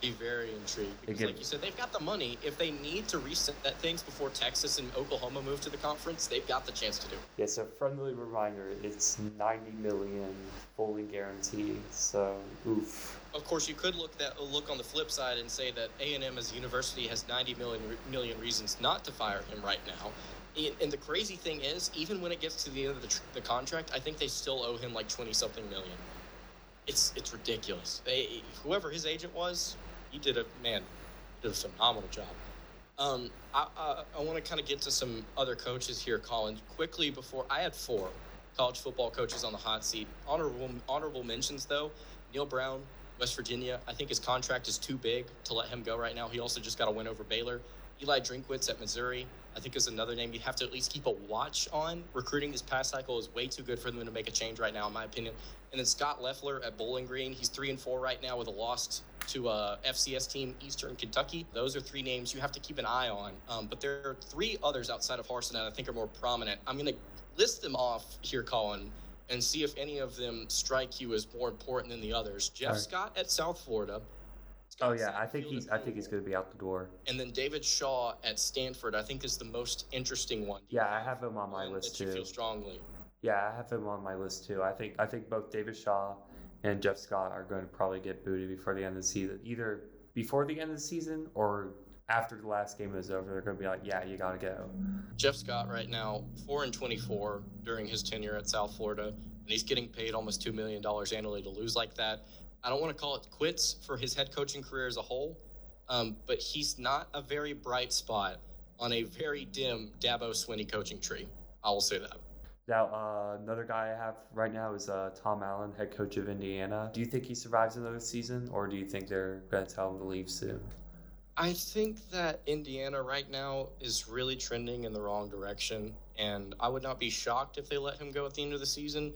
Be very intrigued because, like you said, they've got the money. If they need to reset things before Texas and Oklahoma move to the conference, they've got the chance to do. it.
Yeah, so friendly reminder, it's 90 million fully guaranteed. So oof.
Of course, you could look that look on the flip side and say that A and M as a university has 90 million million reasons not to fire him right now. And- the crazy thing is, even when it gets to the end of the, the contract, I think they still owe him like 20 something million. It's it's ridiculous. They whoever his agent was, he did a man did a phenomenal job. Um, I I, I want to kind of get to some other coaches here, Colin, quickly before I had four college football coaches on the hot seat. Honorable honorable mentions though, Neal Brown, West Virginia. I think his contract is too big to let him go right now. He also just got a win over Baylor. Eli Drinkwitz at Missouri, I think is another name you have to at least keep a watch on. Recruiting this past cycle is way too good for them to make a change right now, in my opinion. And then Scot Loeffler at Bowling Green, he's three and four right now with a loss to a FCS team, Eastern Kentucky. Those are three names you have to keep an eye on. Um, but there are three others outside of Harsin that I think are more prominent. I'm going to list them off here, Colin, and see if any of them strike you as more important than the others. Jeff
Alright.
Scott at South Florida.
Oh yeah, I think he's I think he's going to be out the door.
And then David Shaw at Stanford, I think, is the most interesting one.
Yeah, I have him on my list too.
feel strongly.
Yeah, I have him on my list too. I think I think both David Shaw and Jeff Scott are going to probably get booted before the end of the season. Either before the end of the season or after the last game is over, they're going to be like, "Yeah, you got to go."
Jeff Scott right now, four and twenty-four during his tenure at South Florida, and he's getting paid almost two million dollars annually to lose like that. I don't want to call it quits for his head coaching career as a whole, um, but he's not a very bright spot on a very dim Dabo Swinney coaching tree. I will say that.
Now, uh, another guy I have right now is uh, Tom Allen, head coach of Indiana. Do you think he survives another season, or do you think they're going to tell him to leave soon?
I think that Indiana right now is really trending in the wrong direction, and I would not be shocked if they let him go at the end of the season.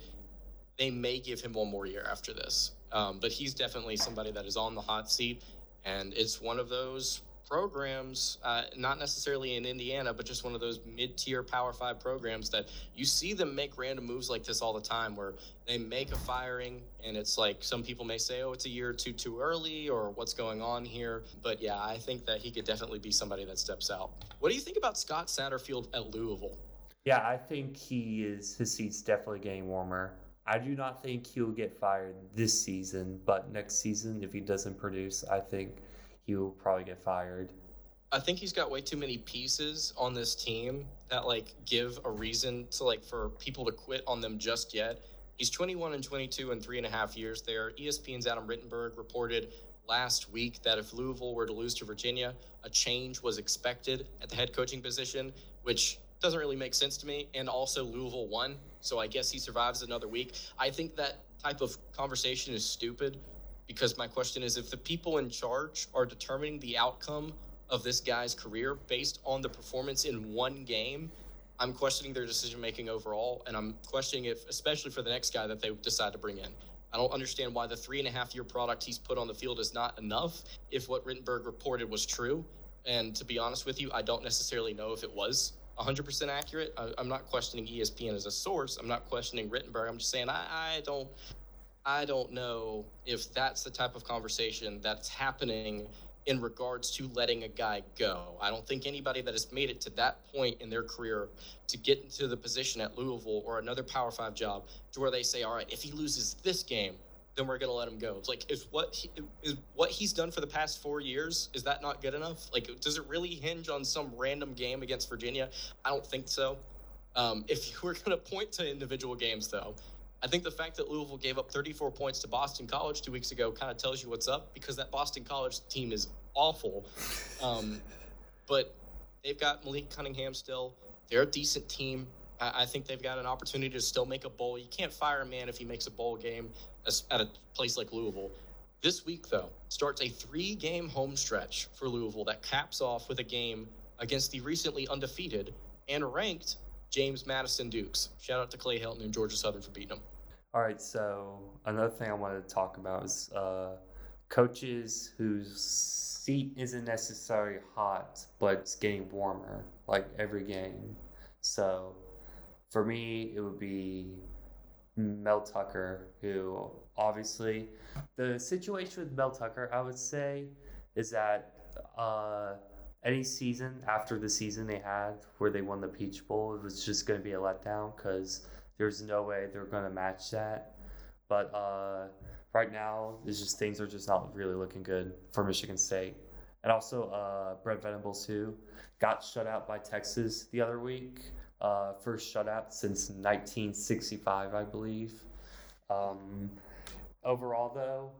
They may give him one more year after this, um, but he's definitely somebody that is on the hot seat, and it's one of those programs, uh, not necessarily in Indiana, but just one of those mid-tier Power Five programs that you see them make random moves like this all the time, where they make a firing, and it's like some people may say, "Oh, it's a year or two too early," or "What's going on here?" But yeah, I think that he could definitely be somebody that steps out. What do you think about Scott Satterfield at Louisville?
Yeah, I think he is. His seat's definitely getting warmer. I do not think he'll get fired this season, but next season, if he doesn't produce, I think he will probably get fired.
I think he's got way too many pieces on this team that like give a reason to like for people to quit on them just yet. He's 21 and 22 in three and a half years there. ESPN's Adam Rittenberg reported last week that if Louisville were to lose to Virginia, a change was expected at the head coaching position, which doesn't really make sense to me. And also Louisville won, so I guess he survives another week. I think that type of conversation is stupid because my question is if the people in charge are determining the outcome of this guy's career based on the performance in one game, I'm questioning their decision making overall, and I'm questioning if, especially for the next guy that they decide to bring in. I don't understand why the three and a half year product he's put on the field is not enough if what Rittenberg reported was true. And to be honest with you, I don't necessarily know if it was 100% accurate. I, I'm not questioning ESPN as a source. I'm not questioning Rittenberg. I'm just saying I, I don't I don't know if that's the type of conversation that's happening in regards to letting a guy go. I don't think anybody that has made it to that point in their career to get into the position at Louisville or another Power Five job to where they say, "All right, if he loses this game, then we're gonna let him go." Like, is what he, is what he's done for the past four years is that not good enough? Like, does it really hinge on some random game against Virginia? I don't think so. Um, if you were gonna point to individual games, though, I think the fact that Louisville gave up 34 points to Boston College two weeks ago kind of tells you what's up because that Boston College team is awful. Um, but they've got Malik Cunningham still. They're a decent team. I, think they've got an opportunity to still make a bowl. You can't fire a man if he makes a bowl game at a place like Louisville. This week, though, starts a three game home stretch for Louisville that caps off with a game against the recently undefeated and ranked James Madison Dukes. Shout out to Clay Helton and Georgia Southern for beating them.
All right, so another thing I wanted to talk about is uh, coaches whose seat isn't necessarily hot, but it's getting warmer like every game. So for me, it would be Mel Tucker, who obviously the situation with Mel Tucker, I would say, is that uh, any season after the season they had where they won the Peach Bowl, it was just going to be a letdown because there's no way they're going to match that. But uh, right now, it's just things are just not really looking good for Michigan State. And also, uh, Brent Venables, who got shut out by Texas the other week. Uh, first shutout since 1965, I believe. Um, overall, though,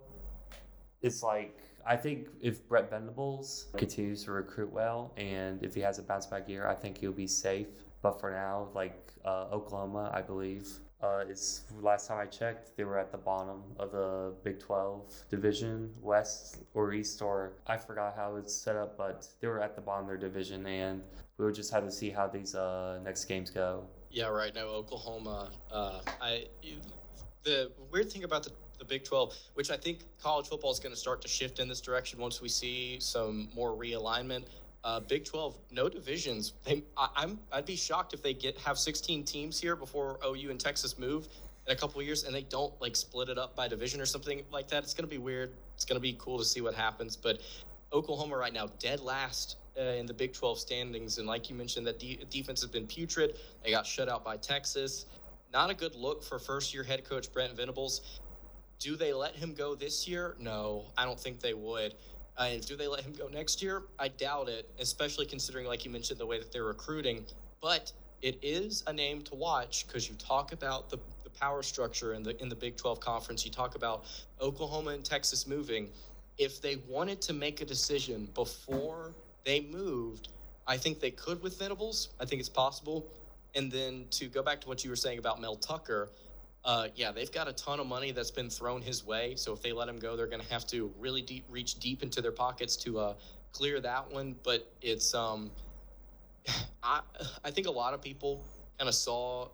it's like I think if Brent Venables continues to recruit well and if he has a bounce back year, I think he'll be safe. But for now, like uh, Oklahoma, I believe, uh, is last time I checked, they were at the bottom of the Big 12 division, West or East, or I forgot how it's set up, but they were at the bottom of their division, and we would just have to see how these uh, next games go.
Yeah, right now Oklahoma. Uh, I the weird thing about the the Big 12, which I think college football is going to start to shift in this direction once we see some more realignment. Uh, Big 12, no divisions. They, I, am I'd be shocked if they get have 16 teams here before OU and Texas move in a couple of years, and they don't like split it up by division or something like that. It's going to be weird. It's going to be cool to see what happens. But Oklahoma right now, dead last uh, in the Big 12 standings, and like you mentioned, that de- defense has been putrid. They got shut out by Texas. Not a good look for first year head coach Brent Venables. Do they let him go this year? No, I don't think they would. Uh, do they let him go next year? I doubt it, especially considering, like you mentioned, the way that they're recruiting. But it is a name to watch because you talk about the, the power structure in the in the Big 12 conference. You talk about Oklahoma and Texas moving. If they wanted to make a decision before they moved, I think they could with Venables. I think it's possible. And then to go back to what you were saying about Mel Tucker, uh, yeah, they've got a ton of money that's been thrown his way. So if they let him go, they're going to have to really deep, reach deep into their pockets to uh, clear that one. But it's, um, I, I think a lot of people kind of saw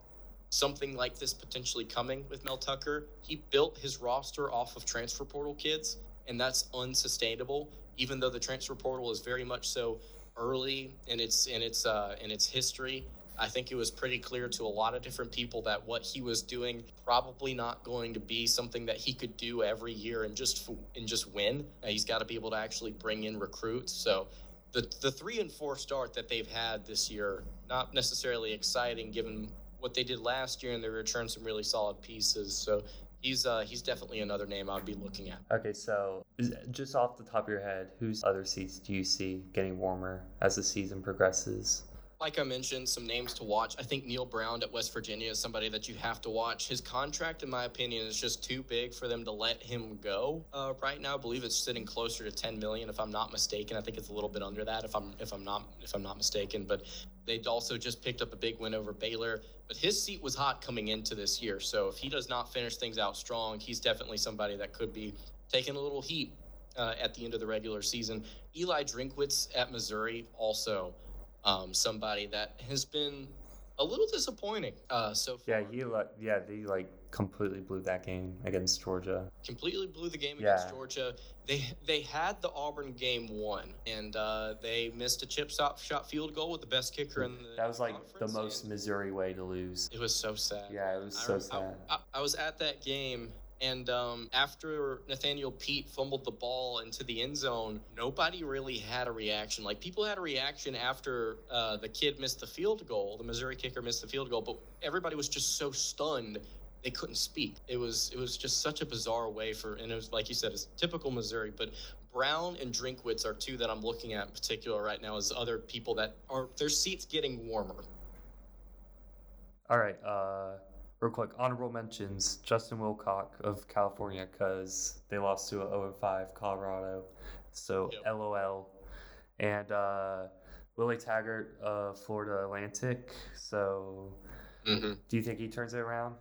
something like this potentially coming with Mel Tucker. He built his roster off of transfer portal kids, and that's unsustainable. Even though the transfer portal is very much so early in its in its uh, in its history I think it was pretty clear to a lot of different people that what he was doing probably not going to be something that he could do every year and just and just win. he's got to be able to actually bring in recruits. So the the three and four start that they've had this year not necessarily exciting given what they did last year and they returned some really solid pieces. So he's uh, he's definitely another name I'd be looking at.
Okay, so just off the top of your head, whose other seats do you see getting warmer as the season progresses?
Like I mentioned, some names to watch. I think Neal Brown at West Virginia is somebody that you have to watch. His contract, in my opinion, is just too big for them to let him go uh, right now. I believe it's sitting closer to 10 million, if I'm not mistaken. I think it's a little bit under that, if I'm if I'm not if I'm not mistaken. But they also just picked up a big win over Baylor. But his seat was hot coming into this year, so if he does not finish things out strong, he's definitely somebody that could be taking a little heat uh, at the end of the regular season. Eli Drinkwitz at Missouri also um, somebody that has been a little disappointing uh, so
far. Yeah, he like yeah he like completely blew that game against Georgia.
Completely blew the game yeah. against Georgia. They they had the Auburn game won, and uh, they missed a chip shot shot field goal with the best kicker in the.
That was like the most Missouri way to lose.
It was so sad.
Yeah, it was so I, sad.
I, I, I was at that game and um, after Nathaniel Peat fumbled the ball into the end zone, nobody really had a reaction. Like people had a reaction after uh, the kid missed the field goal, the Missouri kicker missed the field goal, but everybody was just so stunned they couldn't speak. It was it was just such a bizarre way for, and it was like you said, it's typical Missouri. But Brown and Drinkwitz are two that I'm looking at in particular right now as other people that are their seats getting warmer.
All right. Uh real quick, honorable mentions Justin Wilcox of California because they lost to a 0 5 Colorado. So yep. LOL. And uh, Willie Taggart, uh, Florida Atlantic. So,
Mm-hmm.
do you think he turns it around?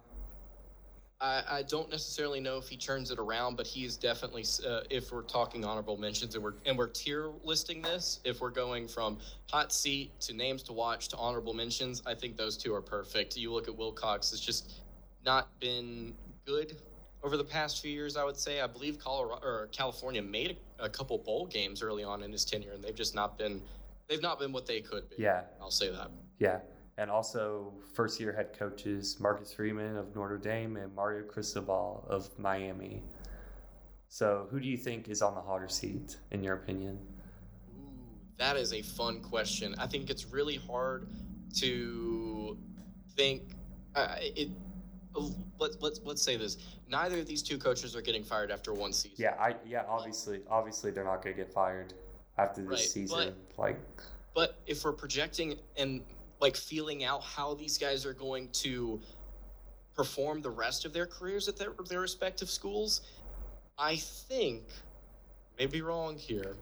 I, I don't necessarily know if he turns it around, but he is definitely. Uh, if we're talking honorable mentions and we're and we're tier listing this, if we're going from hot seat to names to watch to honorable mentions, I think those two are perfect. You look at Wilcox; it's just not been good over the past few years. I would say. I believe Colorado or California made a, a couple bowl games early on in his tenure, and they've just not been. They've not been what they could be.
Yeah,
I'll say that.
yeah. And also, first year head coaches Marcus Freeman of Notre Dame and Mario Cristobal of Miami. So, who do you think is on the hotter seat, in your opinion?
Ooh, that is a fun question. I think it's really hard to think. Uh, it. Let's let's let's say this. Neither of these two coaches are getting fired after one season.
Yeah, I yeah, obviously, obviously they're not going to get fired after this
Right,
season. like,
But if we're projecting and like feeling out how these guys are going to perform the rest of their careers at their their respective schools, I think, may be wrong here.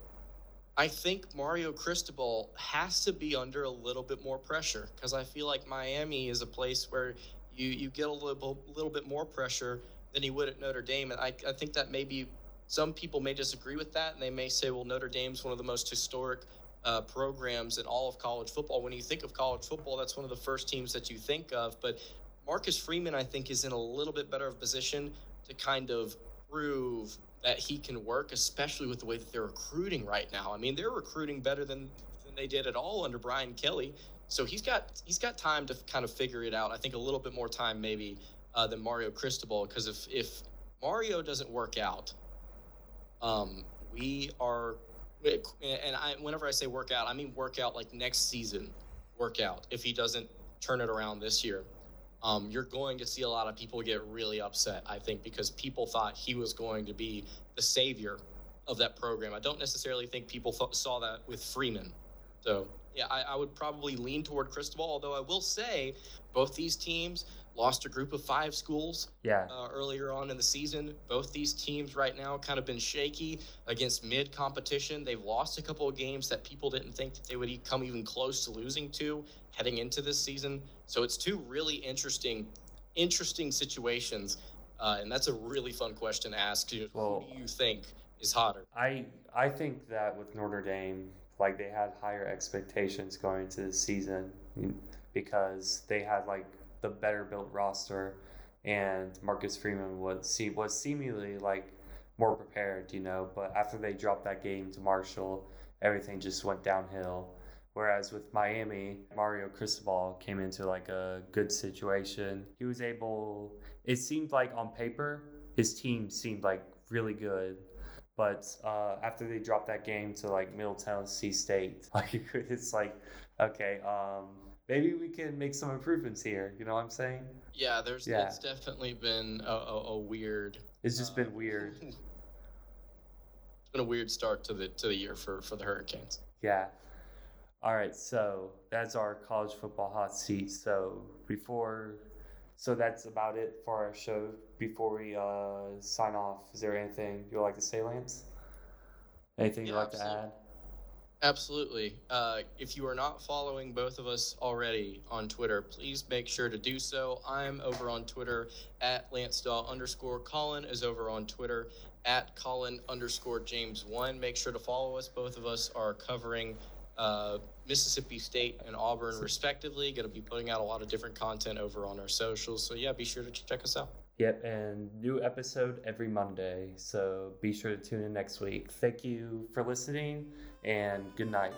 I think Mario Cristobal has to be under a little bit more pressure because I feel like Miami is a place where you you get a little little bit more pressure than he would at Notre Dame, and I I think that maybe some people may disagree with that, and they may say, well, Notre Dame's one of the most historic uh, programs in all of college football. When you think of college football, that's one of the first teams that you think of. But Marcus Freeman, I think, is in a little bit better of position to kind of prove that he can work, especially with the way that they're recruiting right now. I mean, they're recruiting better than, than they did at all under Brian Kelly. So he's got he's got time to kind of figure it out. I think a little bit more time maybe uh, than Mario Cristobal because if if Mario doesn't work out, um, we are and I whenever I say workout, I mean workout like next season workout. If he doesn't turn it around this year, um, you're going to see a lot of people get really upset. I think because people thought he was going to be the savior of that program. I don't necessarily think people th- saw that with Freeman. So yeah, I, I would probably lean toward Cristobal. Although I will say, both these teams lost a group of five schools
yeah,
uh, earlier on in the season. Both these teams right now kind of been shaky against mid competition. They've lost a couple of games that people didn't think that they would come even close to losing to heading into this season. So it's two really interesting, interesting situations, uh, and that's a really fun question to ask. You.
Well-
Who do you think is hotter?
I I think that with Notre Dame, like they had higher expectations going into the season because they had like the better built roster, and Marcus Freeman was see was seemingly like more prepared, you know. But after they dropped that game to Marshall, everything just went downhill. Whereas with Miami, Mario Cristobal came into like a good situation. He was able. It seemed like on paper, his team seemed like really good. But uh, after they dropped that game to like Middle Tennessee State, like it's like, okay, um, maybe we can make some improvements here. You know what I'm saying?
Yeah, there's
Yeah.
it's definitely been a, a, a weird.
It's just
uh,
been weird.
It's been a weird start to the to the year for for the Hurricanes.
Yeah. All right, so that's our college football hot seat. So before, so that's about it for our show. Before we uh, sign off, is there anything you'd like to say, Lance? Anything you'd like to add?
Absolutely. Uh, if you are not following both of us already on Twitter, please make sure to do so. I'm over on Twitter at Lance Daw underscore Colin is over on Twitter at Colin underscore James one. Make sure to follow us. Both of us are covering uh, Mississippi State and Auburn respectively. Going to be putting out a lot of different content over on our socials. So yeah, be sure to check us out.
Yep, and new episode every Monday. So be sure to tune in next week. Thank you for listening, and good night.